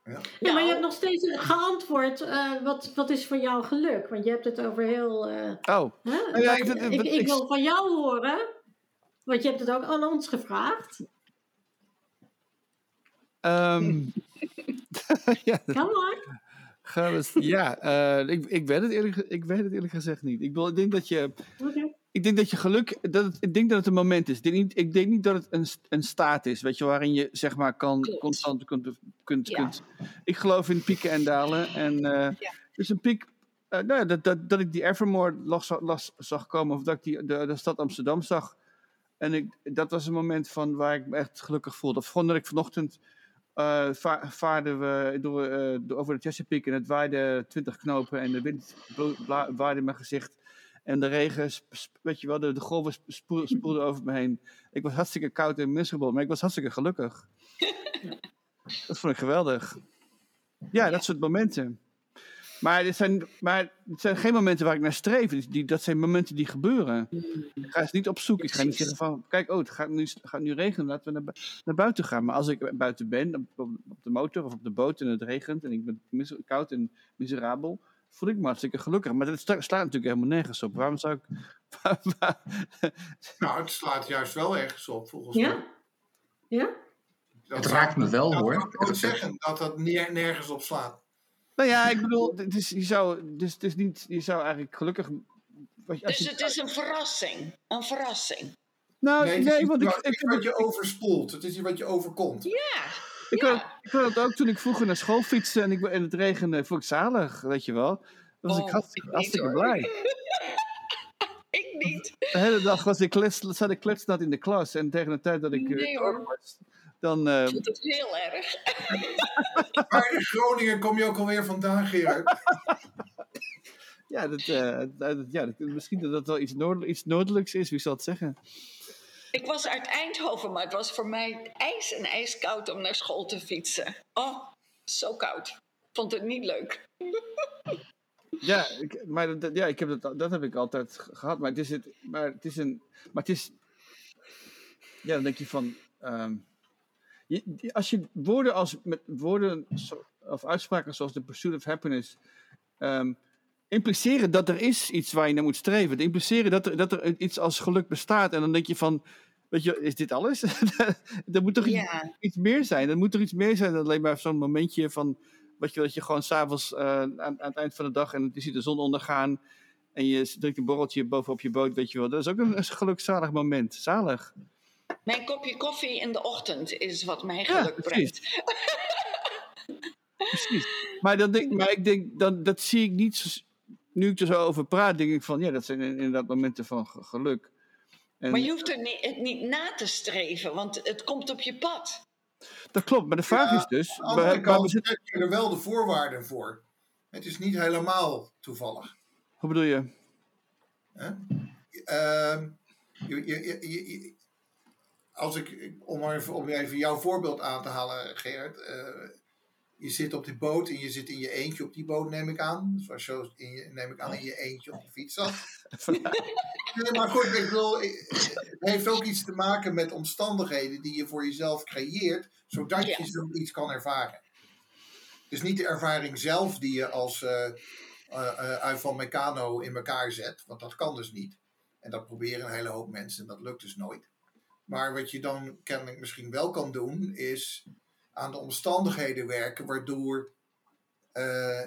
Ja. ja, maar je hebt nog steeds geantwoord. Uh, wat, wat is voor jou geluk? Want je hebt het over heel. Uh, oh. Huh? Ja, ik, ik, ik, wil van jou horen. Want je hebt het ook aan ons gevraagd. Um, ja, Kom maar. Ja, uh, ik, ik, weet het eerlijk, ik weet het eerlijk gezegd niet. Ik, ik denk dat je. Okay ik denk dat je geluk, dat het, ik denk dat het een moment is. Ik denk niet, ik denk niet dat het een, een staat is, weet je, waarin je zeg maar kan, constant kunt, kunt, kunt. Ik geloof in pieken en dalen. En uh, ja. dus een piek, uh, nou, dat, dat, dat ik die Evermore las, las, zag komen, of dat ik die, de, de stad Amsterdam zag. En ik, dat was een moment van waar ik me echt gelukkig voelde. Of gewoon dat ik vanochtend uh, vaarden we door, door, over de Chesapeake en het waaide 20 knopen en de wind waaide mijn gezicht. En de regen, weet je wel, de, de golven spoelden over me heen. Ik was hartstikke koud en miserable, maar ik was hartstikke gelukkig. dat vond ik geweldig. Ja, dat soort momenten. Maar het, zijn, maar het zijn geen momenten waar ik naar streef. Die, dat zijn momenten die gebeuren. Ik ga eens niet op zoek. Ik ga niet zeggen van, kijk, oh, het gaat nu, gaat nu regenen, laten we naar, naar buiten gaan. Maar als ik buiten ben, op, op, de motor of op de boot en het regent en ik ben koud en miserabel, voel ik me hartstikke gelukkig. Maar het staat natuurlijk helemaal nergens op. Waarom zou ik... nou, het slaat juist wel ergens op, volgens ja? mij. Ja? het raakt me wel, hoor. Ik moet zeggen dat het nergens op slaat. Nou ja, ik bedoel, het is, je, zou, dus, het is niet, je zou eigenlijk gelukkig... dus het is een verrassing. Een verrassing. Nou, nee, nee want ik, ik, ik, wat je overspoelt. Het is wat je overkomt. Ja. Ik, ja. had, ik had het ook toen ik vroeger naar school fietste en, ik, en het regende, vond ik zalig, weet je wel. Dan was oh, ik hartstikke, hartstikke blij. ik niet. De hele dag was ik klets, zat ik kletsnat in de klas en tegen de tijd dat ik nee, uh, was, dan... Uh, ik vond het heel erg. Waar in Groningen kom je ook alweer vandaan, Gerard? ja, dat, uh, dat, ja dat, misschien dat dat wel iets, noord, iets noordelijks is, wie zal het zeggen? Ik was uit Eindhoven, maar het was voor mij ijs en ijskoud om naar school te fietsen. Oh, zo koud. Ik vond het niet leuk. Ja, ik, maar dat, ja, ik heb dat, dat heb ik altijd gehad. Maar het is, het, maar het is een. Maar het is. Ja, dan denk je van. Um, je, als je woorden als. Met woorden of uitspraken zoals the pursuit of happiness. Um, impliceren dat er is iets waar je naar moet streven. Impliceren dat er, dat er iets als geluk bestaat. En dan denk je van, weet je, is dit alles? er moet toch iets, meer zijn. Er moet toch iets meer zijn dan alleen maar zo'n momentje van, wat je, dat je gewoon s'avonds uh, aan, aan het eind van de dag en je ziet de zon ondergaan en je drinkt een borreltje bovenop je boot, weet je wel. Dat is ook een, een gelukzalig moment. Zalig. Mijn kopje koffie in de ochtend is wat mij geluk ja, brengt. precies. Maar, dan denk, maar ik denk, dan, dat zie ik niet nu ik er zo over praat, denk ik van ja, dat zijn inderdaad momenten van geluk. En, maar je hoeft er niet, het niet na te streven, want het komt op je pad. Dat klopt, maar de vraag is dus. Aan de andere kant zet je er wel de voorwaarden voor. Het is niet helemaal toevallig. Hoe bedoel je? Uh, je, je, je, als ik, om even, om even jouw voorbeeld aan te halen, Gerard. Uh, je zit op die boot en je zit in je eentje op die boot, neem ik aan. Zoals je in je, neem ik aan in je eentje op die fiets zat. nee, maar goed, ik bedoel, het heeft ook iets te maken met omstandigheden die je voor jezelf creëert, zodat je zoiets kan ervaren. Dus niet de ervaring zelf die je als, uh, uit van Meccano in elkaar zet. Want dat kan dus niet. En dat proberen een hele hoop mensen en dat lukt dus nooit. Maar wat je dan kennelijk misschien wel kan doen, is aan de omstandigheden werken waardoor uh,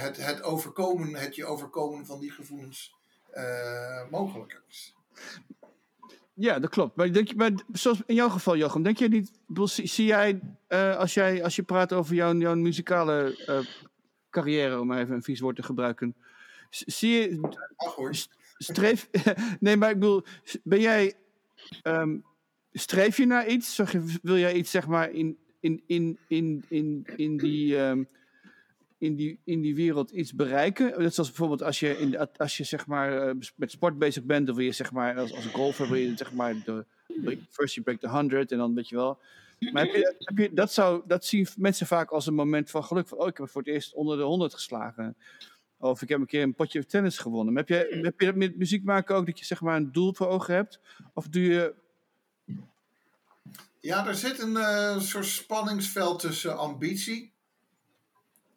het, het, overkomen, het je overkomen van die gevoelens uh, mogelijk is. Ja, dat klopt. Maar denk je, maar zoals in jouw geval, Jochem, denk je niet, zie, jij, uh, als, jij, als je praat over jouw, jouw muzikale carrière, om maar even een vies woord te gebruiken, zie je, streef, nee, maar ik bedoel, ben jij, um, streef je naar iets? Wil jij iets, zeg maar, in, in, in, in, in, in die... Um, in die, in die wereld iets bereiken? Net zoals bijvoorbeeld als je, in als je zeg maar, uh, met sport bezig bent, of wil je zeg maar, als, als golfer wil je zeg maar, de, first you break the 100 en dan weet je wel. Maar heb je, heb je, dat, zou, dat zien mensen vaak als een moment van geluk. Van, oh, ik heb voor het eerst onder de 100 geslagen. Of ik heb een keer een potje tennis gewonnen. Maar heb je, heb je dat met muziek maken ook, dat je zeg maar een doel voor ogen hebt? Of doe je... Ja, er zit een uh, soort spanningsveld tussen ambitie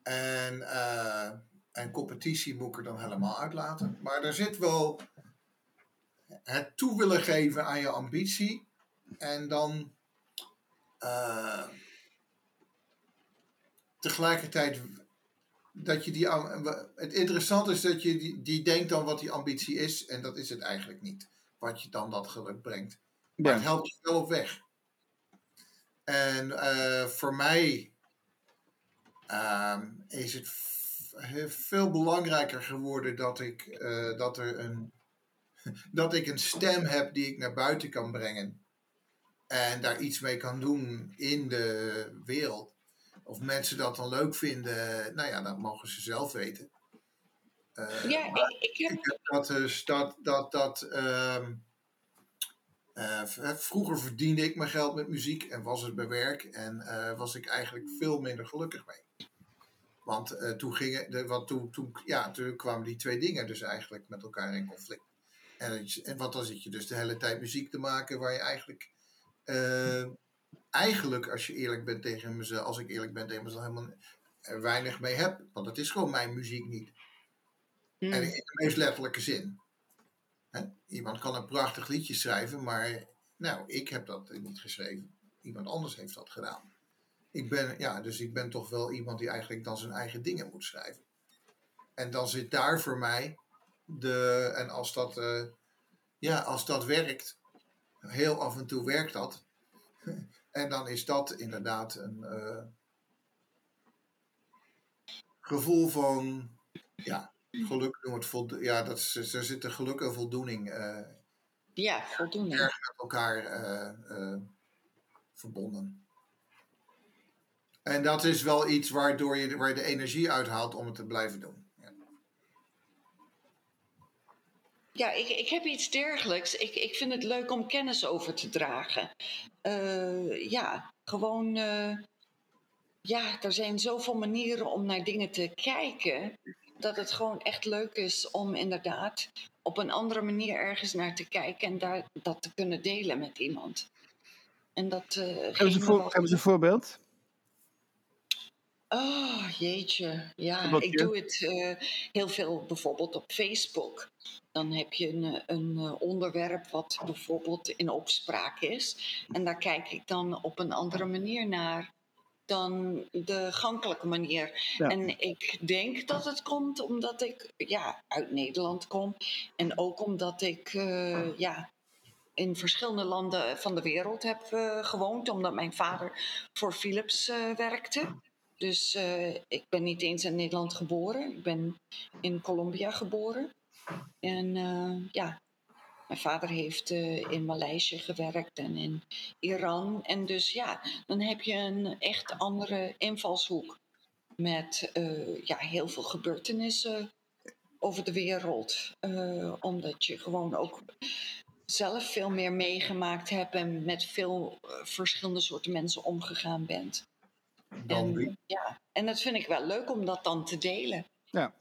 en, uh, en competitie moet ik er dan helemaal uitlaten. Maar er zit wel het toe willen geven aan je ambitie. En dan uh, tegelijkertijd dat je die. Het interessante is dat je die, die denkt dan wat die ambitie is. En dat is het eigenlijk niet. Wat je dan dat geluk brengt. Maar het helpt je wel op weg. En uh, voor mij um, is het veel belangrijker geworden dat ik, uh, dat, er een, dat ik een stem heb die ik naar buiten kan brengen. En daar iets mee kan doen in de wereld. Of mensen dat dan leuk vinden, nou ja, dat mogen ze zelf weten. Uh, ja, ik, ik, heb... ik, heb... dat, dus, dat, dat, dat um, uh, vroeger verdiende ik mijn geld met muziek en was het bij werk en uh, was ik eigenlijk veel minder gelukkig mee. Want toen, gingen de, wat toen, toen, ja, toen kwamen die twee dingen dus eigenlijk met elkaar in conflict. En, en wat dan zit je dus de hele tijd muziek te maken waar je eigenlijk, eigenlijk als je eerlijk bent tegen mezelf, als ik eerlijk ben tegen mezelf, helemaal weinig mee heb. Want het is gewoon mijn muziek niet. Mm. En in de meest letterlijke zin. Hè? Iemand kan een prachtig liedje schrijven, maar nou, ik heb dat niet geschreven. Iemand anders heeft dat gedaan ik ben, ja, dus ik ben toch wel iemand die eigenlijk dan zijn eigen dingen moet schrijven. En dan zit daar voor mij de, en als dat, uh, ja, als dat werkt, heel af en toe werkt dat. En dan is dat inderdaad een uh, gevoel van, ja, geluk noem het voldo ja, dat is, er zit een geluk en voldoening. Uh, ja, voldoening. Erg met elkaar verbonden. En dat is wel iets waardoor je, waar je de energie uithaalt om het te blijven doen. Ja, ik, ik heb iets dergelijks. Ik, ik vind het leuk om kennis over te dragen. Uh, ja, gewoon. Uh, ja, er zijn zoveel manieren om naar dingen te kijken. Dat het gewoon echt leuk is om inderdaad op een andere manier ergens naar te kijken en daar, dat te kunnen delen met iemand. En dat, uh, hebben, ze voor, hebben ze een voorbeeld? Oh, jeetje. Ja, ik doe het uh, heel veel bijvoorbeeld op Facebook. Dan heb je een, een eh, onderwerp wat bijvoorbeeld in opspraak is. En daar kijk ik dan op een andere manier naar dan de gankelijke manier. En ik denk dat het komt omdat ik ja, uit Nederland kom. En ook omdat ik uh, ja, in verschillende landen van de wereld heb uh, gewoond. Omdat mijn vader voor Philips werkte. Dus uh, ik ben niet eens in Nederland geboren. Ik ben in Colombia geboren. En uh, ja, mijn vader heeft uh, in Maleisië gewerkt en in Iran. En dus ja, dan heb je een echt andere invalshoek. Met ja, heel veel gebeurtenissen over de wereld. omdat je gewoon ook zelf veel meer meegemaakt hebt en met veel verschillende soorten mensen omgegaan bent. En, ja, en dat vind ik wel leuk om dat dan te delen. Ja.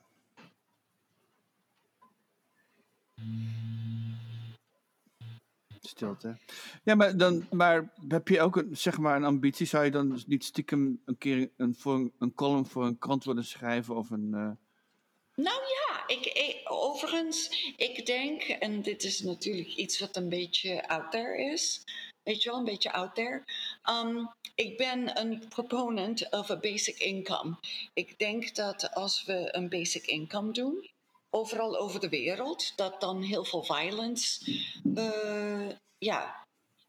Stilte. Ja, maar, dan, maar heb je ook een, zeg maar een ambitie? Zou je dan niet stiekem een keer een, voor een, column voor een krant willen schrijven of een. Uh, ik, ik, overigens, ik denk, en dit is natuurlijk iets wat een beetje out there is, weet je wel, een beetje out there. Um, ik ben een proponent of a basic income. Ik denk dat als we een basic income doen, overal over de wereld, dat dan heel veel violence, uh, ja,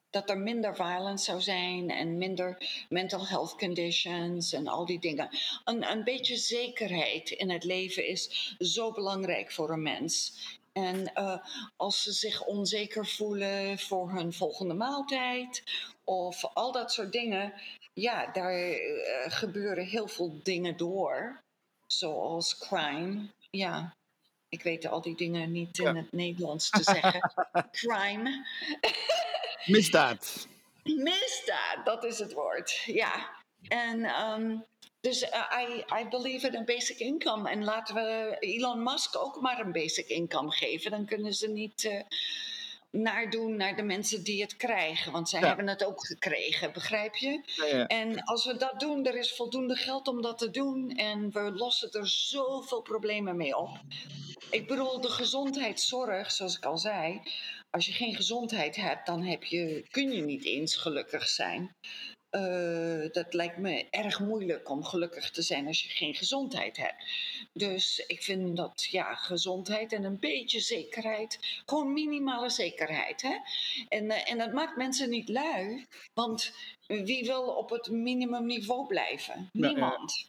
dat er minder violence zou zijn en minder mental health conditions en al die dingen. Een, een beetje zekerheid in het leven is zo belangrijk voor een mens. En uh, als ze zich onzeker voelen voor hun volgende maaltijd of al dat soort dingen, ja, daar uh, gebeuren heel veel dingen door, zoals crime. Ja, ik weet al die dingen niet in het Nederlands te zeggen. crime. Misdaad. Misdaad, dat is het woord, ja. En um, dus uh, I, I believe in een basic income. En laten we Elon Musk ook maar een basic income geven. Dan kunnen ze niet uh, naar doen naar de mensen die het krijgen. Want zij ja. hebben het ook gekregen, begrijp je? Ja, ja. En als we dat doen, er is voldoende geld om dat te doen. En we lossen er zoveel problemen mee op. Ik bedoel, de gezondheidszorg, zoals ik al zei. Als je geen gezondheid hebt, dan heb je, kun je niet eens gelukkig zijn. Uh, dat lijkt me erg moeilijk om gelukkig te zijn als je geen gezondheid hebt. Dus ik vind dat ja, gezondheid en een beetje zekerheid, gewoon minimale zekerheid. Hè? En, uh, en dat maakt mensen niet lui, want wie wil op het minimumniveau blijven? Niemand.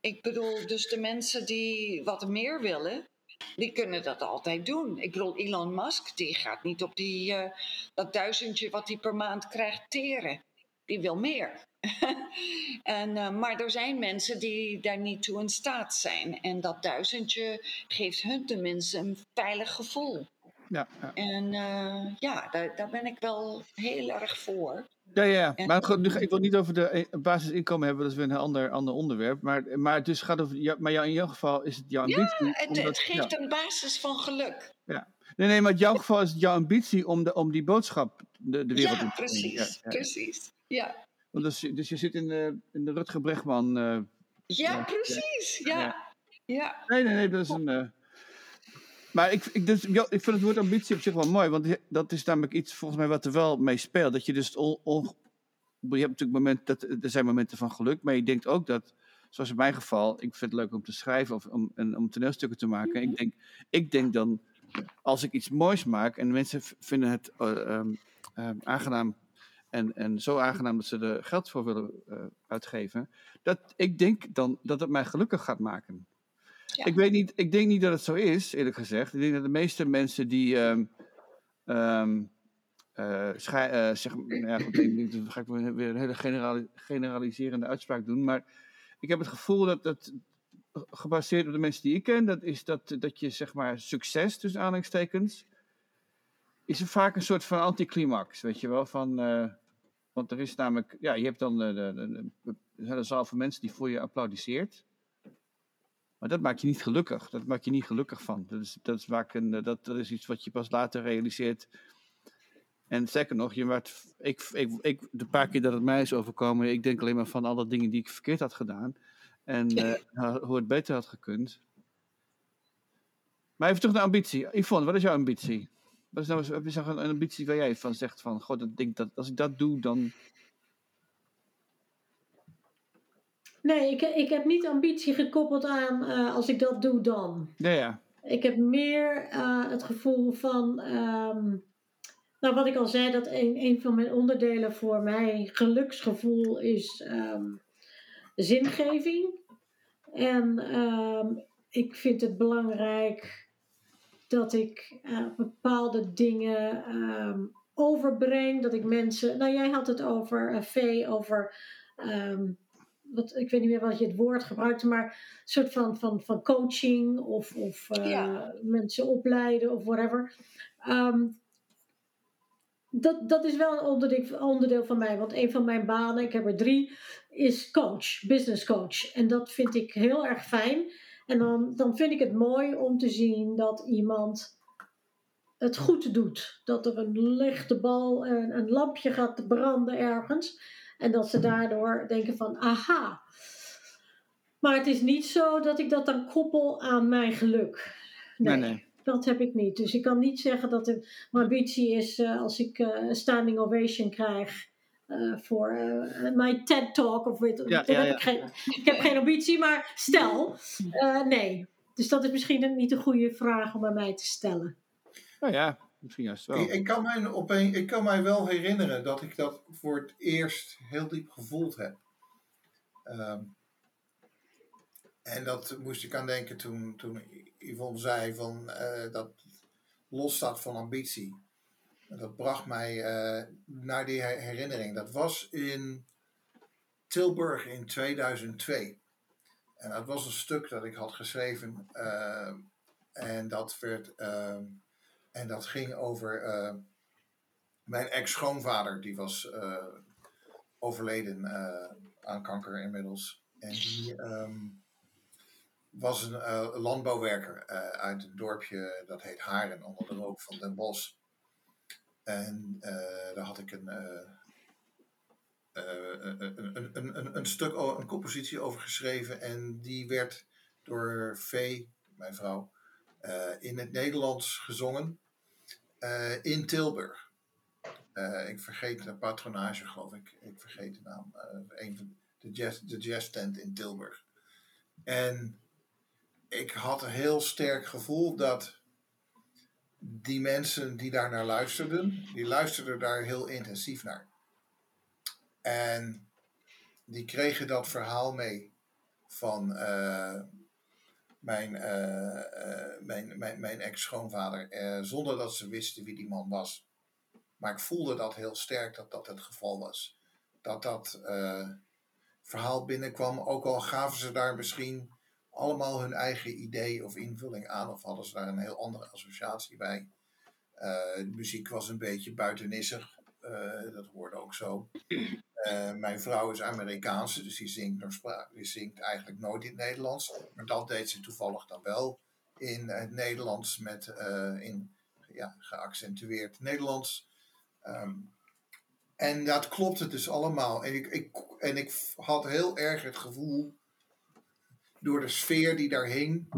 Ik bedoel, dus de mensen die wat meer willen, die kunnen dat altijd doen. Ik bedoel, Elon Musk, die gaat niet op die, uh, dat duizendje wat hij per maand krijgt teren die wil meer. en, uh, maar er zijn mensen die daar niet toe in staat zijn. En dat duizendje geeft hun tenminste een veilig gevoel. Ja, ja. En uh, ja, daar, daar ben ik wel heel erg voor. Ja, ja. En, maar goed, nu, ik wil niet over de basisinkomen hebben, dat is weer een ander, ander onderwerp. Maar, maar, dus gaat over, ja, maar in jouw geval is het jouw ambitie. Ja, het, omdat, het geeft ja. een basis van geluk. Ja. Nee, nee, maar in jouw geval is het jouw ambitie om, de, om die boodschap de, de wereld ja, in te precies, ja, ja, precies. Ja. Want dus, dus je zit in de, in de Rutger Bregman. Uh, ja, precies. Ja. ja. ja. Nee, nee, nee, dat is een. Uh, maar ik, ik, dus, ik vind het woord ambitie op zich wel mooi, want dat is namelijk iets volgens mij wat er wel mee speelt. Dat je dus on, on, je hebt natuurlijk momenten dat er zijn momenten van geluk, maar je denkt ook dat, zoals in mijn geval, ik vind het leuk om te schrijven of om, en, om toneelstukken te maken. Ik denk, ik denk dan, als ik iets moois maak en mensen vinden het uh, um, um, aangenaam en, en zo aangenaam dat ze er geld voor willen uh, uitgeven, dat ik denk dan dat het mij gelukkig gaat maken. Ja. Ik, weet niet, ik denk niet dat het zo is, eerlijk gezegd. Ik denk dat de meeste mensen die. Um, um, uh, schij, uh, zeg, nou ja, goed, ik, dan ga ik weer een hele generali generaliserende uitspraak doen. Maar ik heb het gevoel dat dat gebaseerd op de mensen die ik ken, dat is dat, dat je zeg maar succes, tussen aanhalingstekens, is er vaak een soort van anticlimax, weet je wel? Van, uh, want er is namelijk, ja, je hebt dan de, de hele zaal van mensen die voor je applaudisseert. Maar dat maakt je niet gelukkig. Dat maakt je niet gelukkig van. Dat is, dat is, vaak een, dat, dat is iets wat je pas later realiseert. En zeker nog, je werd, ik, ik, ik, de paar keer dat het mij is overkomen, ik denk alleen maar van alle dingen die ik verkeerd had gedaan. En uh, hoe het beter had gekund. Maar even terug naar ambitie. Yvonne, wat is jouw ambitie? Wat is nou heb je een ambitie waar jij van zegt van, god, dat denk dat als ik dat doe, dan... Nee, ik, ik heb niet ambitie gekoppeld aan uh, als ik dat doe, dan. Ja, ja. Ik heb meer uh, het gevoel van, um, nou wat ik al zei, dat een, een van mijn onderdelen voor mij geluksgevoel is um, zingeving. En um, ik vind het belangrijk dat ik uh, bepaalde dingen um, overbreng. Dat ik mensen. Nou, jij had het over uh, vee, over. Um, wat, ik weet niet meer wat je het woord gebruikte, maar een soort van, van, van coaching of, of uh, ja. mensen opleiden of whatever. Um, dat, dat is wel een onderdeel, onderdeel van mij, want een van mijn banen, ik heb er drie, is coach, business coach. En dat vind ik heel erg fijn. En dan, dan vind ik het mooi om te zien dat iemand het goed doet. Dat er een lichte bal, een, een lampje gaat branden ergens. En dat ze daardoor denken van, aha. Maar het is niet zo dat ik dat dan koppel aan mijn geluk. nee. nee, Dat heb ik niet. Dus ik kan niet zeggen dat het mijn ambitie is uh, als ik uh, een standing ovation krijg. Uh, voor mijn TED Talk of weet ja, ja, heb ik, geen, ik heb geen ambitie, maar stel, nee. Dus dat is misschien niet een goede vraag om aan mij te stellen. Nou ja, misschien juist wel. Ik, ik, kan mij opeen, ik kan mij wel herinneren dat ik dat voor het eerst heel diep gevoeld heb. Um, en dat moest ik aan denken toen, toen Yvonne zei van, uh, dat los staat van ambitie. Dat bracht mij uh, naar die herinnering. Dat was in Tilburg in 2002. En dat was een stuk dat ik had geschreven. Uh, en dat werd. en dat ging over mijn ex-schoonvader. Die was overleden aan kanker inmiddels. En die. Um, was een landbouwwerker uit een dorpje dat heet Haren, onder de rook van Den Bosch. En uh, daar had ik een, een, een, een, een, stuk, een compositie over geschreven. En die werd door Vee, mijn vrouw, in het Nederlands gezongen in Tilburg. ik vergeet de patronage, geloof ik. Ik vergeet de naam. van de jazz, de jazz tent in Tilburg. En ik had een heel sterk gevoel dat die mensen die daar naar luisterden, die luisterden daar heel intensief naar. En die kregen dat verhaal mee van uh, mijn, uh, uh, mijn, mijn, mijn ex-schoonvader, zonder dat ze wisten wie die man was. Maar ik voelde dat heel sterk dat dat het geval was. Dat dat verhaal binnenkwam, ook al gaven ze daar misschien allemaal hun eigen idee of invulling aan, of hadden ze daar een heel andere associatie bij. Uh, de muziek was een beetje buitenissig, uh, dat hoorde ook zo. Uh, mijn vrouw is Amerikaanse, dus die zingt, die zingt eigenlijk nooit in het Nederlands. Maar dat deed ze toevallig dan wel in het Nederlands, met in ja, geaccentueerd Nederlands. Um, en dat klopte dus allemaal. En ik, ik, en ik had heel erg het gevoel door de sfeer die daar hing.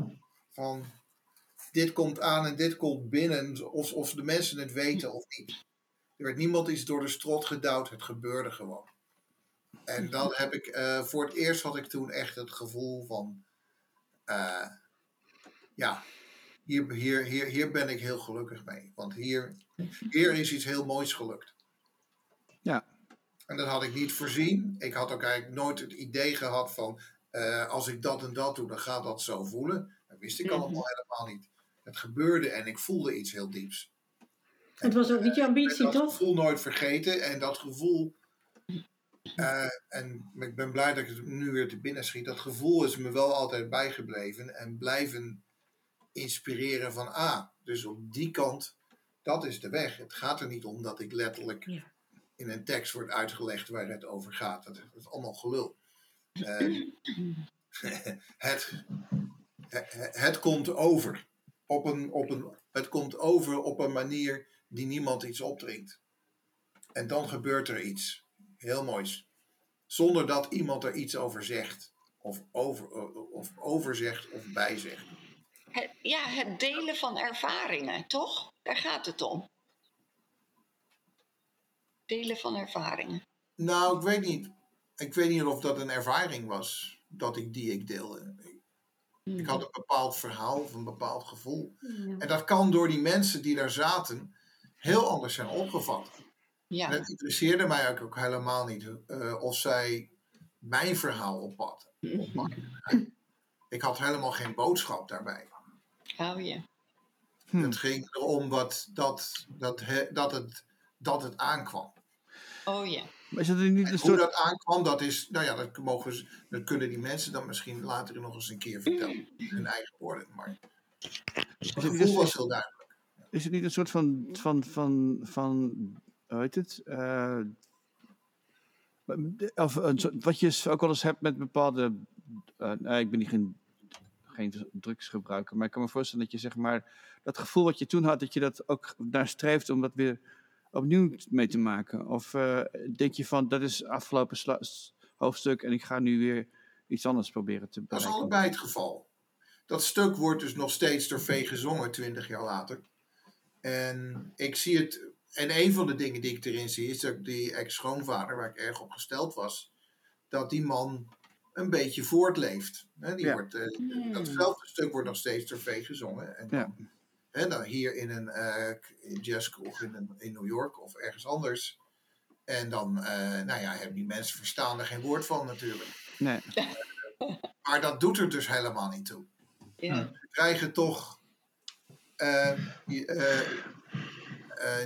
Van dit komt aan en dit komt binnen. Of, of de mensen het weten of niet. Er werd niemand iets door de strot gedouwd. Het gebeurde gewoon. En dan heb ik, uh, voor het eerst had ik toen echt het gevoel van, uh, ja, hier, hier, hier, hier ben ik heel gelukkig mee. Want hier, hier is iets heel moois gelukt. Ja. En dat had ik niet voorzien. Ik had ook eigenlijk nooit het idee gehad van, uh, als ik dat en dat doe, dan gaat dat zo voelen. Dat wist ik mhm. allemaal helemaal niet. Het gebeurde en ik voelde iets heel dieps. Het was ook niet je ambitie, toch? Ik dat gevoel nooit vergeten en dat gevoel. Uh, en ik ben blij dat ik het nu weer te binnen schiet. Dat gevoel is me wel altijd bijgebleven en blijven inspireren van ah, dus op die kant, dat is de weg. Het gaat er niet om dat ik letterlijk in een tekst wordt uitgelegd waar het over gaat. Dat, dat is allemaal gelul. Uh, het, het komt over. Op een, op een, het komt over op een manier die niemand iets opdringt. En dan gebeurt er iets heel moois. Zonder dat iemand er iets over zegt. Of, over, of overzegt of bijzegt. Ja, het delen van ervaringen, toch? Daar gaat het om. Delen van ervaringen. Nou, ik weet niet ik weet niet of dat een ervaring was dat ik die ik deelde. Ik had een bepaald verhaal of een bepaald gevoel. En dat kan door die mensen die daar zaten heel anders zijn opgevat. Ja. En het interesseerde mij ook, helemaal niet uh, of zij mijn verhaal opvatten. Ik had helemaal geen boodschap daarbij. Oh ja. Het ging erom wat, dat, dat, dat, het, dat het aankwam. Oh ja. Maar is dat niet een Hoe dat aankwam, dat is, nou ja, dat, mogen ze, dat kunnen die mensen dan misschien later nog eens een keer vertellen. In hun eigen woorden. Maar het gevoel was heel duidelijk. Is het niet een soort van, van, van, van hoe heet het? Uh, of een, wat je ook wel eens hebt met bepaalde, uh, nee, ik ben niet geen, geen drugsgebruiker, maar ik kan me voorstellen dat je zeg maar, dat gevoel wat je toen had, dat je dat ook naar streeft om dat weer opnieuw mee te maken? Of uh, denk je van, dat is afgelopen hoofdstuk en ik ga nu weer iets anders proberen te bereiken? Dat is allebei het geval. dat stuk wordt dus nog steeds door V gezongen, twintig jaar later. En ik zie het, en een van de dingen die ik erin zie, is dat die ex-schoonvader, waar ik erg op gesteld was, dat die man een beetje voortleeft. die wordt, uh, Datzelfde stuk wordt nog steeds door V gezongen. En dan, ja. dan hier in een uh, jazzkroeg in, in New York of ergens anders. En dan, uh, nou ja, hebben die mensen verstaan er geen woord van natuurlijk. Nee. maar dat doet er dus helemaal niet toe. Ja. We krijgen toch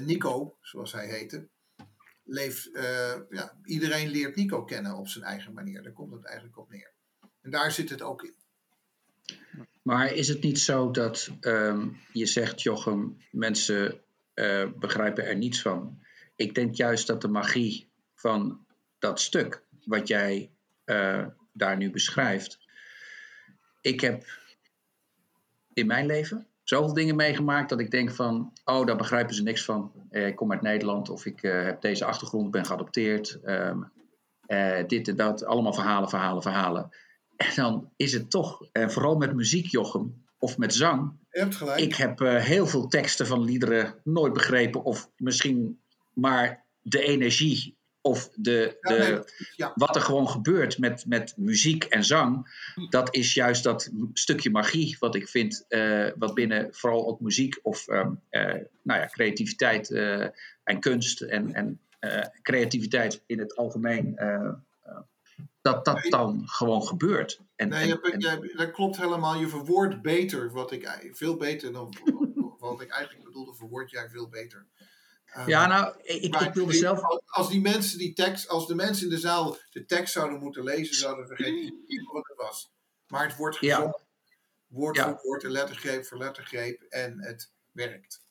Nico, zoals hij heette, leeft, uh, ja, iedereen leert Nico kennen op zijn eigen manier. Daar komt het eigenlijk op neer. En daar zit het ook in. Maar is het niet zo dat um, je zegt, Jochem, mensen uh, begrijpen er niets van? Ik denk juist dat de magie van dat stuk, wat jij uh, daar nu beschrijft. Ik heb in mijn leven zoveel dingen meegemaakt dat ik denk van, oh, daar begrijpen ze niks van. Eh, ik kom uit Nederland of ik heb deze achtergrond, ben geadopteerd. Uh, dit en dat, allemaal verhalen, verhalen, verhalen. En dan is het toch, en vooral met muziek, Jochem, of met zang. Je hebt gelijk. Ik heb heel veel teksten van liederen nooit begrepen, of misschien maar de energie of de, de, ja. wat er gewoon gebeurt met, met muziek en zang, dat is juist dat stukje magie wat ik vind, uh, wat binnen vooral ook muziek of um, uh, nou ja, creativiteit uh, en kunst en, en creativiteit in het algemeen, dat dat dan gewoon gebeurt. En, nee, en, en, jij, dat klopt helemaal. Je verwoordt beter wat ik veel beter dan wat ik eigenlijk bedoelde, verwoord jij veel beter. Ehm, ja, nou, ik, ik wilde zelf. Als die mensen die tekst, als de mensen in de zaal de tekst zouden moeten lezen, zouden vergeten wat het was. Maar het wordt gezongen, woord voor woord en lettergreep voor lettergreep en het werkt.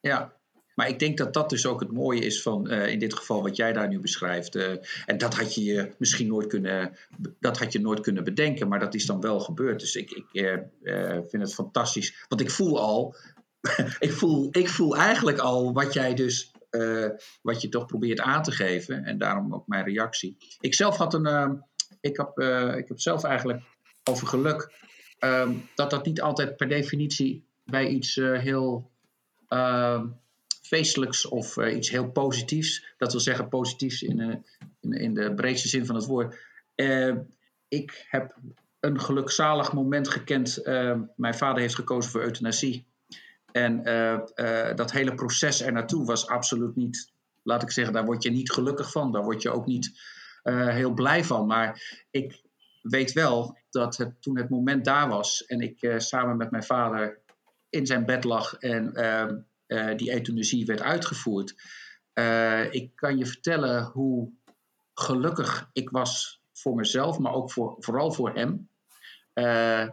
Ja, maar ik denk dat dat dus ook het mooie is van uh, in dit geval wat jij daar nu beschrijft. Uh, en dat had je misschien nooit kunnen, dat had je nooit kunnen bedenken, maar dat is dan wel gebeurd. Dus ik, ik uh, vind het fantastisch. Want ik voel al ik, voel, ik voel eigenlijk al wat jij dus, wat je toch probeert aan te geven. En daarom ook mijn reactie. Ik zelf had een, uh, ik, heb, ik heb zelf eigenlijk over geluk, ehm, dat dat niet altijd per definitie bij iets heel ehm, feestelijks of iets heel positiefs, dat wil zeggen positiefs in, in, in de breedste zin van het woord. ik heb een gelukzalig moment gekend. mijn vader heeft gekozen voor euthanasie. En dat hele proces er naartoe was absoluut niet, laat ik zeggen, daar word je niet gelukkig van. Daar word je ook niet heel blij van. Maar ik weet wel dat het, toen het moment daar was en ik samen met mijn vader in zijn bed lag en ehm, die euthanasie werd uitgevoerd. ik kan je vertellen hoe gelukkig ik was voor mezelf, maar ook voor, vooral voor hem.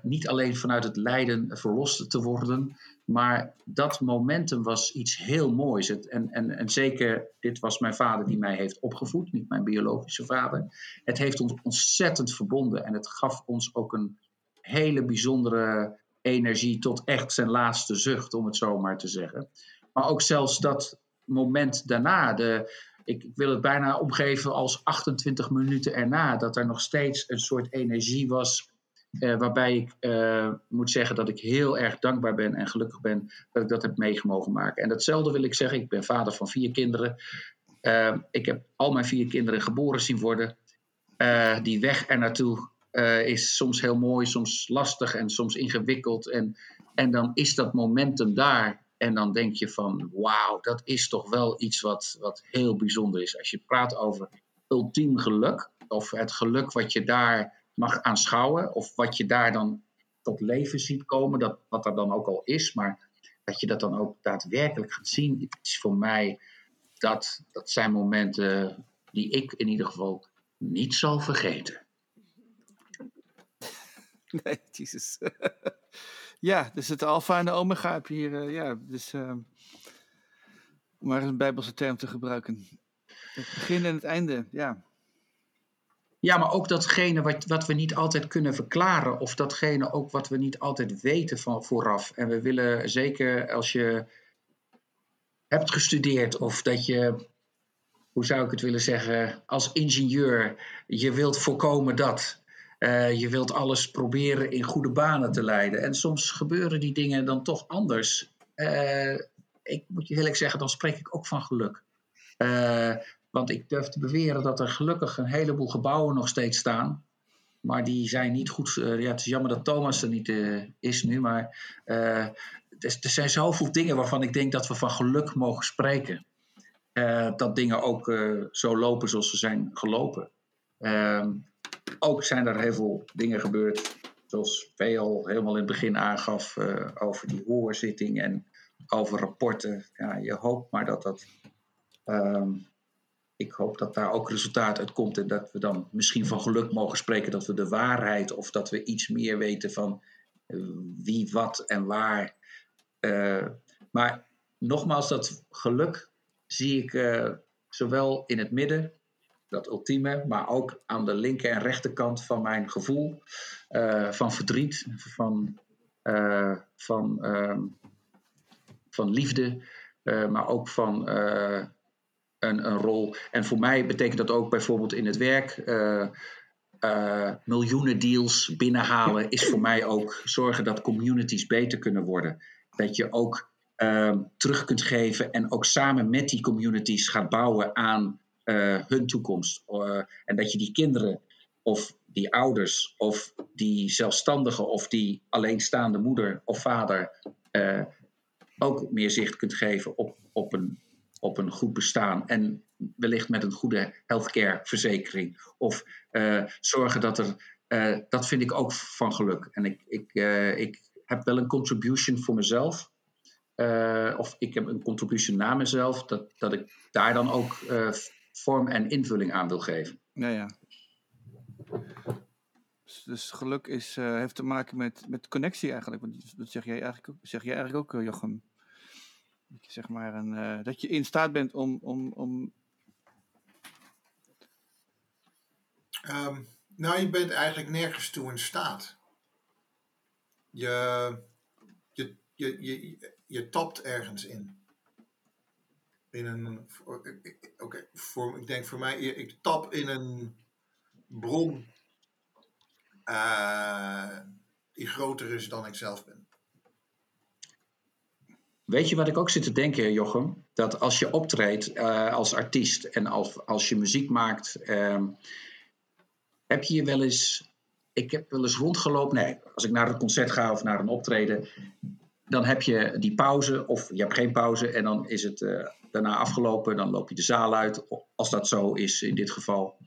niet alleen vanuit het lijden verlost te worden, maar dat momentum was iets heel moois. Het, en, en, en zeker, dit was mijn vader die mij heeft opgevoed, niet mijn biologische vader. Het heeft ons ontzettend verbonden en het gaf ons ook een hele bijzondere energie tot echt zijn laatste zucht, om het zo maar te zeggen. Maar ook zelfs dat moment daarna, de, ik, ik wil het bijna omgeven als 28 minuten erna, dat er nog steeds een soort energie was uh, waarbij ik uh, moet zeggen dat ik heel erg dankbaar ben en gelukkig ben dat ik dat heb meegemogen maken. En datzelfde wil ik zeggen, ik ben vader van vier kinderen. Uh, ik heb al mijn vier kinderen geboren zien worden. die weg er naartoe is soms heel mooi, soms lastig en soms ingewikkeld. En, en dan is dat momentum daar. En dan denk je van, wauw, dat is toch wel iets wat, wat heel bijzonder is. Als je praat over ultiem geluk, of het geluk wat je daar mag aanschouwen. Of wat je daar dan tot leven ziet komen, dat, wat er dan ook al is. Maar dat je dat dan ook daadwerkelijk gaat zien, is voor mij, dat, dat zijn momenten die ik in ieder geval niet zal vergeten. Nee, Jezus. ja, dus het alfa en de omega heb je hier. Ja, dus, om maar een bijbelse term te gebruiken. Het begin en het einde, ja. Ja, maar ook datgene wat, wat we niet altijd kunnen verklaren, of datgene ook wat we niet altijd weten van vooraf. En we willen zeker als je hebt gestudeerd of dat je, hoe zou ik het willen zeggen, als ingenieur, je wilt voorkomen dat. Je wilt alles proberen in goede banen te leiden. En soms gebeuren die dingen dan toch anders. ik moet je eerlijk zeggen, dan spreek ik ook van geluk. want ik durf te beweren dat er gelukkig een heleboel gebouwen nog steeds staan. Maar die zijn niet goed. ja, het is jammer dat Thomas er niet is nu. Maar er, er zijn zoveel dingen waarvan ik denk dat we van geluk mogen spreken. Dat dingen ook zo lopen zoals ze zijn gelopen. Uh, ook zijn er heel veel dingen gebeurd, zoals veel helemaal in het begin aangaf, uh, over die hoorzitting en over rapporten. Ja, je hoopt maar dat dat. Ehm, ik hoop dat daar ook resultaat uit komt en dat we dan misschien van geluk mogen spreken dat we de waarheid of dat we iets meer weten van wie, wat en waar uh, maar nogmaals, dat geluk zie ik zowel in het midden, dat ultieme, maar ook aan de linker en rechterkant van mijn gevoel, uh, van verdriet, van, van, ehm, van liefde, maar ook van een, een, rol. En voor mij betekent dat ook bijvoorbeeld in het werk. miljoenen deals binnenhalen is voor mij ook zorgen dat communities beter kunnen worden dat je ook uh, terug kunt geven en ook samen met die communities gaat bouwen aan uh, hun toekomst. Uh, en dat je die kinderen of die ouders of die zelfstandige of die alleenstaande moeder of vader eh, ook meer zicht kunt geven op, op, een, op een goed bestaan. En wellicht met een goede healthcare verzekering. Of zorgen dat er. dat vind ik ook van geluk. En ik, ik, ik heb wel een contribution voor mezelf. Of ik heb een contribution naar mezelf, dat, dat ik daar dan ook vorm en invulling aan wil geven. Ja, ja. Dus, dus geluk is, uh, heeft te maken met, met connectie eigenlijk. Want dat zeg jij eigenlijk, ook, zeg jij eigenlijk ook, Jochem. Dat je, zeg maar een, dat je in staat bent om. om, om... Um, nou, je bent eigenlijk nergens toe in staat je, je, je, je, je tapt ergens in. In een. Oké, voor, ik denk voor mij, ik tap in een bron uh, die groter is dan ik zelf ben. Weet je wat ik ook zit te denken, Jochem? Dat als je optreedt uh, als artiest en als, als je muziek maakt, uh, heb je je wel eens ik heb wel eens rondgelopen. Nee, als ik naar een concert ga of naar een optreden, dan heb je die pauze of je hebt geen pauze en dan is het uh, daarna afgelopen. Dan loop je de zaal uit, als dat zo is in dit geval.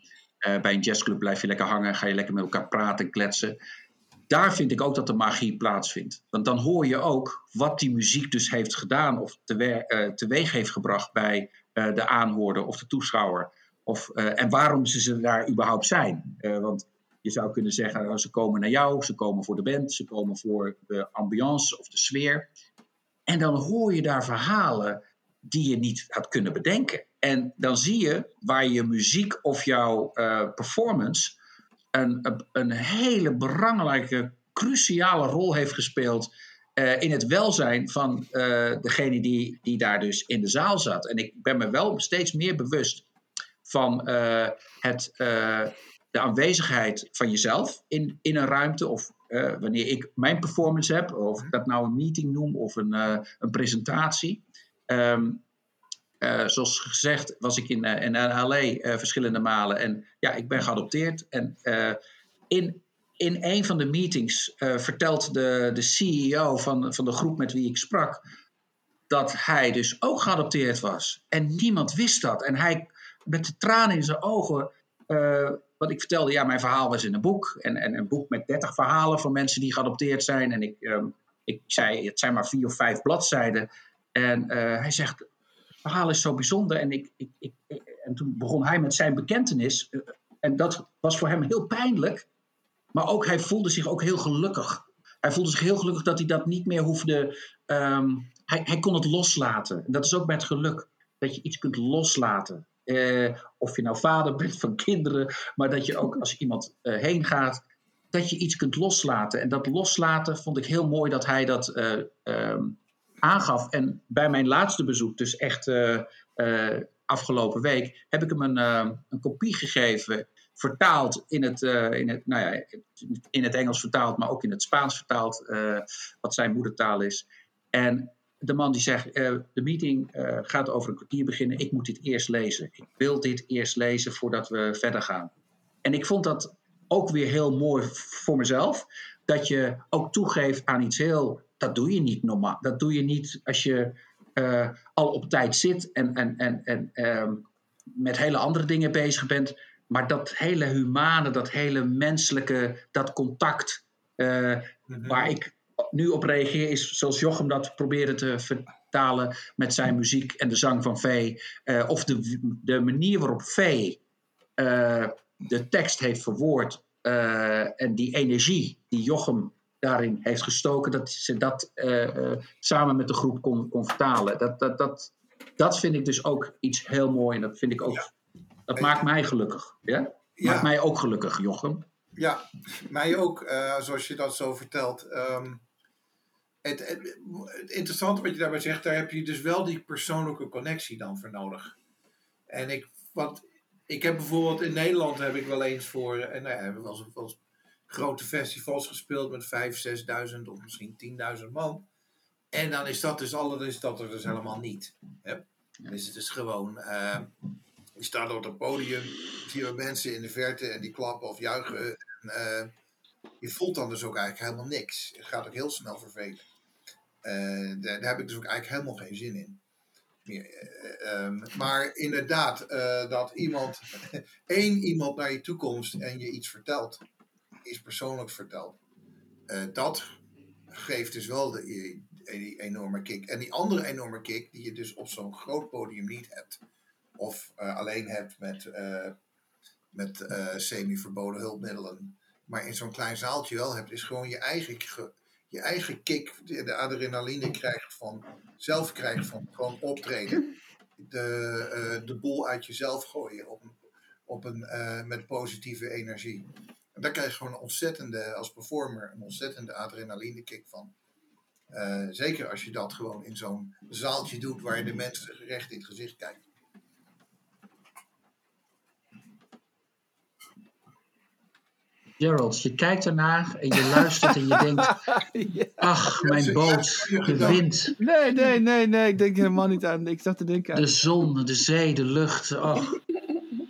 Uh, bij een jazzclub blijf je lekker hangen, ga je lekker met elkaar praten, kletsen. Daar vind ik ook dat de magie plaatsvindt. Want dan hoor je ook wat die muziek dus heeft gedaan of tewe uh, teweeg heeft gebracht bij de aanhoorder of de toeschouwer. Of, en waarom ze daar überhaupt zijn. want je zou kunnen zeggen, nou, ze komen naar jou, ze komen voor de band, ze komen voor de ambiance of de sfeer. En dan hoor je daar verhalen die je niet had kunnen bedenken. En dan zie je waar je muziek of jouw uh, performance een, een hele belangrijke, cruciale rol heeft gespeeld uh, in het welzijn van degene die, die daar dus in de zaal zat. En ik ben me wel steeds meer bewust van het de aanwezigheid van jezelf in, in een ruimte. Of uh, wanneer ik mijn performance heb, of ik dat nou een meeting noem of een, uh, een presentatie. Um, uh, zoals gezegd was ik in, in LA verschillende malen en ja, ik ben geadopteerd. En in, in een van de meetings vertelt de, de CEO van, van de groep met wie ik sprak dat hij dus ook geadopteerd was. En niemand wist dat. En hij met de tranen in zijn ogen wat ik vertelde, ja, mijn verhaal was in een boek. En, en een boek met 30 verhalen van mensen die geadopteerd zijn. En ik, um, ik zei, het zijn maar vier of vijf bladzijden. En uh, hij zegt, het verhaal is zo bijzonder. En, ik, ik, ik, en toen begon hij met zijn bekentenis. Uh, en dat was voor hem heel pijnlijk. Maar ook, hij voelde zich ook heel gelukkig. Hij voelde zich heel gelukkig dat hij dat niet meer hoefde. Um, hij, hij kon het loslaten. En dat is ook met geluk. Dat je iets kunt loslaten. Eh, of je nou vader bent van kinderen, maar dat je ook als iemand uh, heen gaat, dat je iets kunt loslaten. En dat loslaten vond ik heel mooi dat hij dat uh, um, aangaf. En bij mijn laatste bezoek, dus echt afgelopen week, heb ik hem een, een kopie gegeven vertaald in het, in het, nou ja, in het Engels vertaald, maar ook in het Spaans vertaald, wat zijn moedertaal is. En de man die zegt, de meeting gaat over een kwartier beginnen, ik moet dit eerst lezen. Ik wil dit eerst lezen voordat we verder gaan. En ik vond dat ook weer heel mooi voor mezelf, dat je ook toegeeft aan iets heel, dat doe je niet normaal. Dat doe je niet als je uh, al op tijd zit en, en, en, en uh, met hele andere dingen bezig bent. Maar dat hele humane, dat hele menselijke, dat contact uh, waar ik nu op reageer, is zoals Jochem dat probeerde te vertalen met zijn muziek en de zang van Vee. Uh, of de, de manier waarop Vee de tekst heeft verwoord en die energie die Jochem daarin heeft gestoken, dat ze dat samen met de groep kon, kon vertalen. Dat, dat, dat, dat vind ik dus ook iets heel mooi en dat vind ik ook, ja. dat maakt mij gelukkig. Ja? ja? Maakt mij ook gelukkig, Jochem. Ja, mij ook, uh, zoals je dat zo vertelt. Um, het, interessante wat je daarbij zegt, daar heb je dus wel die persoonlijke connectie dan voor nodig. En ik, wat, ik heb bijvoorbeeld in Nederland heb ik wel eens voor, en nou ja, hebben we wel eens, grote festivals gespeeld met 5.000, 6.000 of misschien 10.000 man. En dan is dat dus alle, is dat er dus helemaal niet. Hè? Dus het is gewoon, je staat op het podium, zie je mensen in de verte en die klappen of juichen. En, uh, je voelt dan dus ook eigenlijk helemaal niks. Het gaat ook heel snel vervelen. Uh, daar, heb ik dus ook eigenlijk helemaal geen zin in. Meer, um, maar inderdaad, dat iemand, één iemand naar je toekomst en je iets vertelt is persoonlijk verteld. Uh, dat geeft dus wel de, die enorme kick. En die andere enorme kick die je dus op zo'n groot podium niet hebt. Of alleen hebt met, met semi-verboden hulpmiddelen. Maar in zo'n klein zaaltje wel hebt, is gewoon je eigen, je eigen kick. De adrenaline krijgt van, zelf krijgt van gewoon optreden. De, de boel uit jezelf gooien op, op een, met positieve energie daar krijg je gewoon een ontzettende, als performer, een ontzettende adrenaline kick van. Uh, zeker als je dat gewoon in zo'n zaaltje doet waar je de mensen recht in het gezicht kijkt. Gerald, je kijkt ernaar en je luistert en je denkt: Ach, mijn boot, de wind. Nee, nee, nee, nee, ik denk helemaal niet aan. Ik zat te denken aan. De zon, de zee, de lucht. Oh.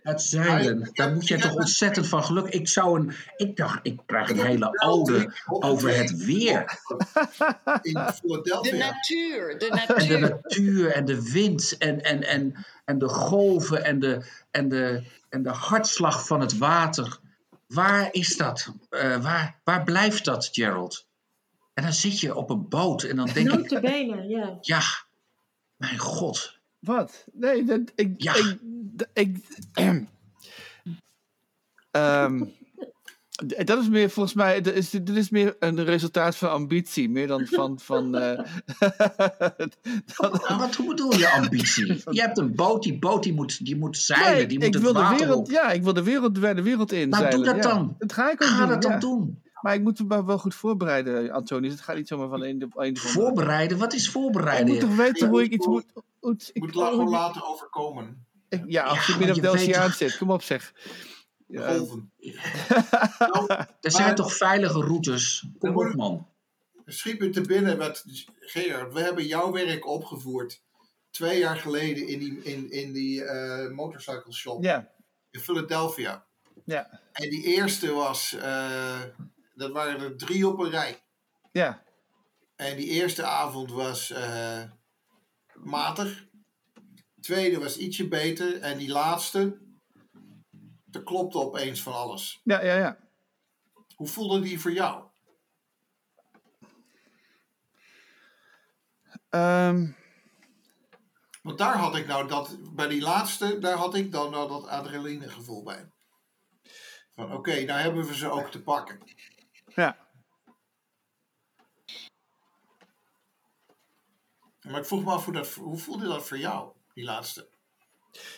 Het zeilen, daar moet je toch ontzettend van geluk. Ik zou een, ik dacht, ik krijg een hele oude over het weer. De natuur, de natuur. En de natuur en de wind en, en, en, en de golven en de, en, de, en de hartslag van het water. Waar is dat? Uh, waar, waar blijft dat, Gerald? En dan zit je op een boot en dan denk ik... Notabene, ja. Ja, mijn god. Wat? Nee, dat, ik, ja. ik, ik, um, dat is meer volgens mij, dit is, dit is meer een resultaat van ambitie, meer dan van. van uh, dan, nou, wat hoe bedoel je ambitie? Je hebt een boot, die boot die moet, die moet zeilen, nee, die moet ik het wil de wereld, Ja, ik wil de wereld, de wereld in. Nou, zeilen, doe dat ja. dan. Dat ga ik ook ga doen. dat dan doen. Maar ik moet me wel goed voorbereiden, Antonius. Het gaat niet zomaar van een de een de Voorbereiden? Wat is voorbereiden? Ik moet toch weten hoe ik iets moet. Hoe, ik moet het gewoon laten overkomen. Ik, ja, als je midden op de oceaan zit. Kom op, zeg. Golven. nou, er zijn maar, toch veilige routes? Kom op, man. Schiet me te binnen met Gerard. We hebben jouw werk opgevoerd twee jaar geleden in die, in, in die uh, motorcycle shop ja. in Philadelphia. Ja. En die eerste was, uh, dat waren er drie op een rij. Ja. En die eerste avond was uh, matig. De tweede was ietsje beter. En die laatste, er klopte opeens van alles. Ja, ja, ja. Hoe voelde die voor jou? Um... Want daar had ik nou dat, bij die laatste, daar had ik dan nou dat adrenalinegevoel bij. Van oké, okay, nou hebben we ze ook te pakken. Ja. Maar ik vroeg me af, hoe, dat, hoe voelde dat voor jou, die laatste?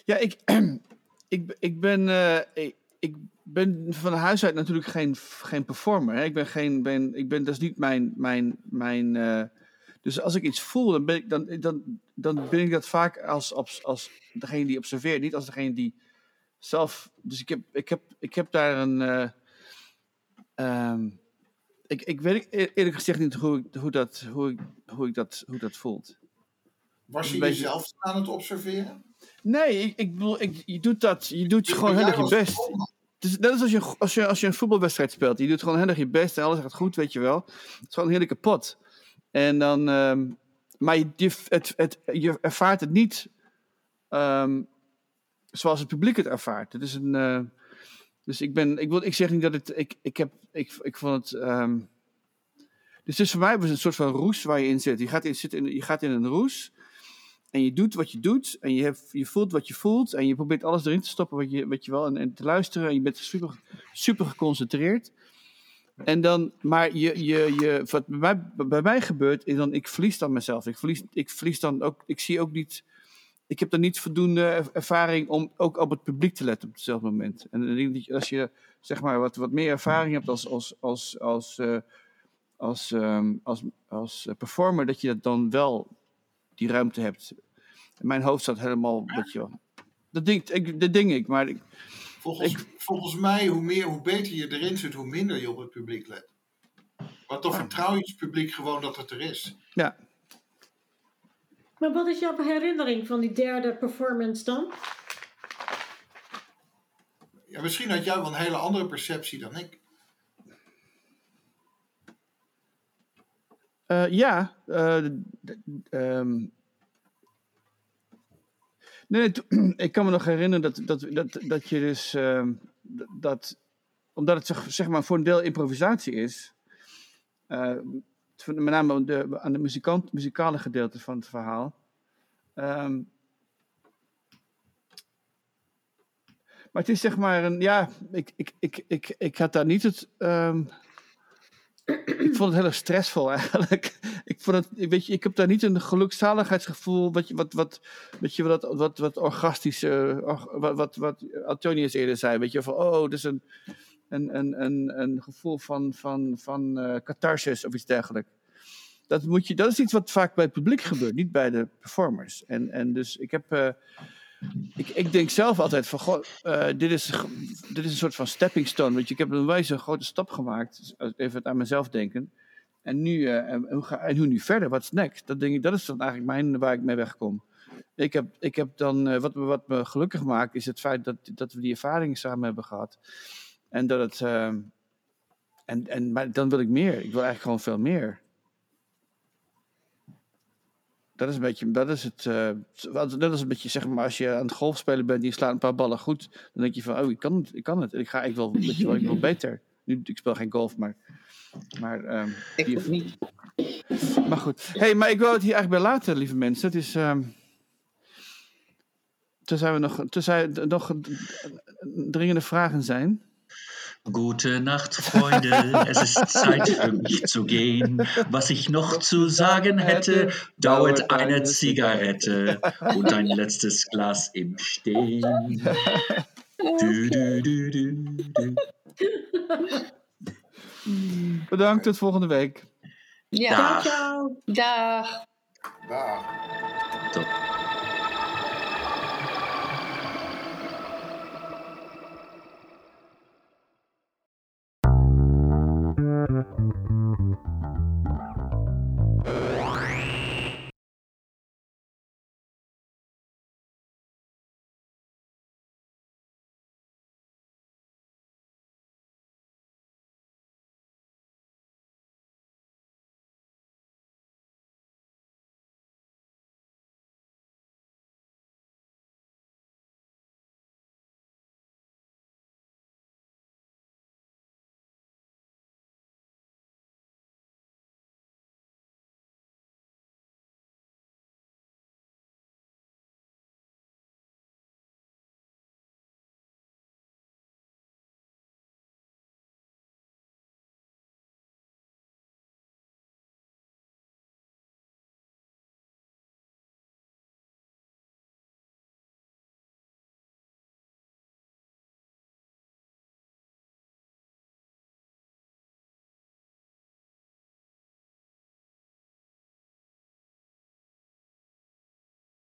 Ja, ik, ik, ik, ben, uh, ik, ik, ben van huis uit natuurlijk geen, geen performer. Hè. Ik ben geen, ben, ik ben, dat is niet mijn, mijn, mijn uh, dus als ik iets voel, dan ben ik, dan, dan, dan ben ik dat vaak als, als, als degene die observeert, niet als degene die zelf, dus ik heb, ik heb, ik heb daar een. eh, ehm, ik, ik weet e- eerlijk gezegd niet hoe, ik- hoe, dat, hoe, ik, hoe, ik dat, hoe dat voelt. Was je beetje- jezelf aan het observeren? Nee, ik, ik bedoel, ik, je doet dat, je doet gewoon heel erg je best. is net als als je, als, je, als je een voetbalwedstrijd speelt. Je doet gewoon heel erg je best en alles gaat goed, weet je wel. Het is gewoon een heerlijke pot. En dan, ehm, maar je, je, het, het, je ervaart het niet ehm, zoals het publiek het ervaart. Het is een, eh, dus ik ben, ik, wil, ik zeg niet dat het, ik, ik heb, ik, ik vond het, ehm, dus het is voor mij was een soort van roes waar je in zit. Je gaat in, zit in, je gaat in een roes en je doet wat je doet en je, hebt, je voelt wat je voelt en je probeert alles erin te stoppen wat je, wat je wel en, en te luisteren en je bent super, super geconcentreerd. En dan, maar je, je, je, wat bij mij, gebeurt, is dan, ik verlies dan mezelf. Ik verlies, ik verlies dan ook, ik zie ook niet, ik heb dan niet voldoende er- ervaring om ook op het publiek te letten op hetzelfde moment. En als je, zeg maar, wat, wat meer ervaring hebt als, als, als, als, eh, als, ehm, als, als eh, performer, dat je dat dan wel die ruimte hebt. En mijn hoofd staat helemaal, weet je wel. Dat denk ik, dat denk ik maar ik, Volgens, Ik- volgens mij, hoe, meer, hoe beter je erin zit, hoe minder je op het publiek let. Want dan vertrouw je het publiek gewoon dat het er is. ja. Maar wat is jouw herinnering van die derde performance dan? Ja, misschien had jij wel een hele andere perceptie dan ik. Ja, eh, d- ehm. nee, nee, ik kan me nog herinneren dat, dat, dat, dat je dus, d- dat, omdat het zeg, maar voor een deel improvisatie is, eh, met name de, aan de muzikant, muzikale gedeelte van het verhaal, ehm, maar het is zeg maar een, ja, ik, ik, ik, ik, ik had daar niet het, ehm, ik vond het heel stressvol eigenlijk. Ik, vond het, weet je, ik heb daar niet een gelukzaligheidsgevoel, wat, wat, wat, je, wat, wat, wat orgastisch, or- wat, wat, wat Antonius eerder zei, weet je, van oh, dus een, een, een, een, een gevoel van, van, van eh, catharsis of iets dergelijks. Dat, moet je, dat is iets wat vaak bij het publiek gebeurt, niet bij de performers. En, en dus ik heb, eh, ik, ik denk zelf altijd van, goh, eh, dit, is, dit is een soort van stepping stone. Je, ik heb een wijze grote stap gemaakt, dus even aan mezelf denken. En nu, eh, hoe en hoe nu verder? Wat is next? Dat, denk ik, dat is dan eigenlijk mijn, waar ik mee wegkom. Ik heb, ik heb dan, eh, wat, me- wat me gelukkig maakt, is het feit dat, dat we die ervaring samen hebben gehad. En dat het, en, en, maar dan wil ik meer. Ik wil eigenlijk gewoon veel meer. Dat is een beetje, dat is het, eh, dat is een beetje, zeg maar, als je aan het golfspelen bent en je slaat een paar ballen goed, dan denk je van, oh, ik kan het, ik kan het. Ik ga, ik wil, weet je wel, ik wil beter. Nu, ik speel geen golf, maar, maar, ehm, Ik die- ook niet. maar goed. hey, maar ik wil het hier eigenlijk bij laten, lieve mensen. Het is, ehm tenzij we nog, tenzij er nog dringende vragen zijn. Gute Nacht, Freunde. Es ist Zeit für mich zu gehen. Was ich noch zu sagen hätte, dauert eine Zigarette und ein letztes Glas im Stehen. Du, du, du, du, du. Bedankt, tot volgende week. Ja, Dag. Ciao. dag. Daar. Tot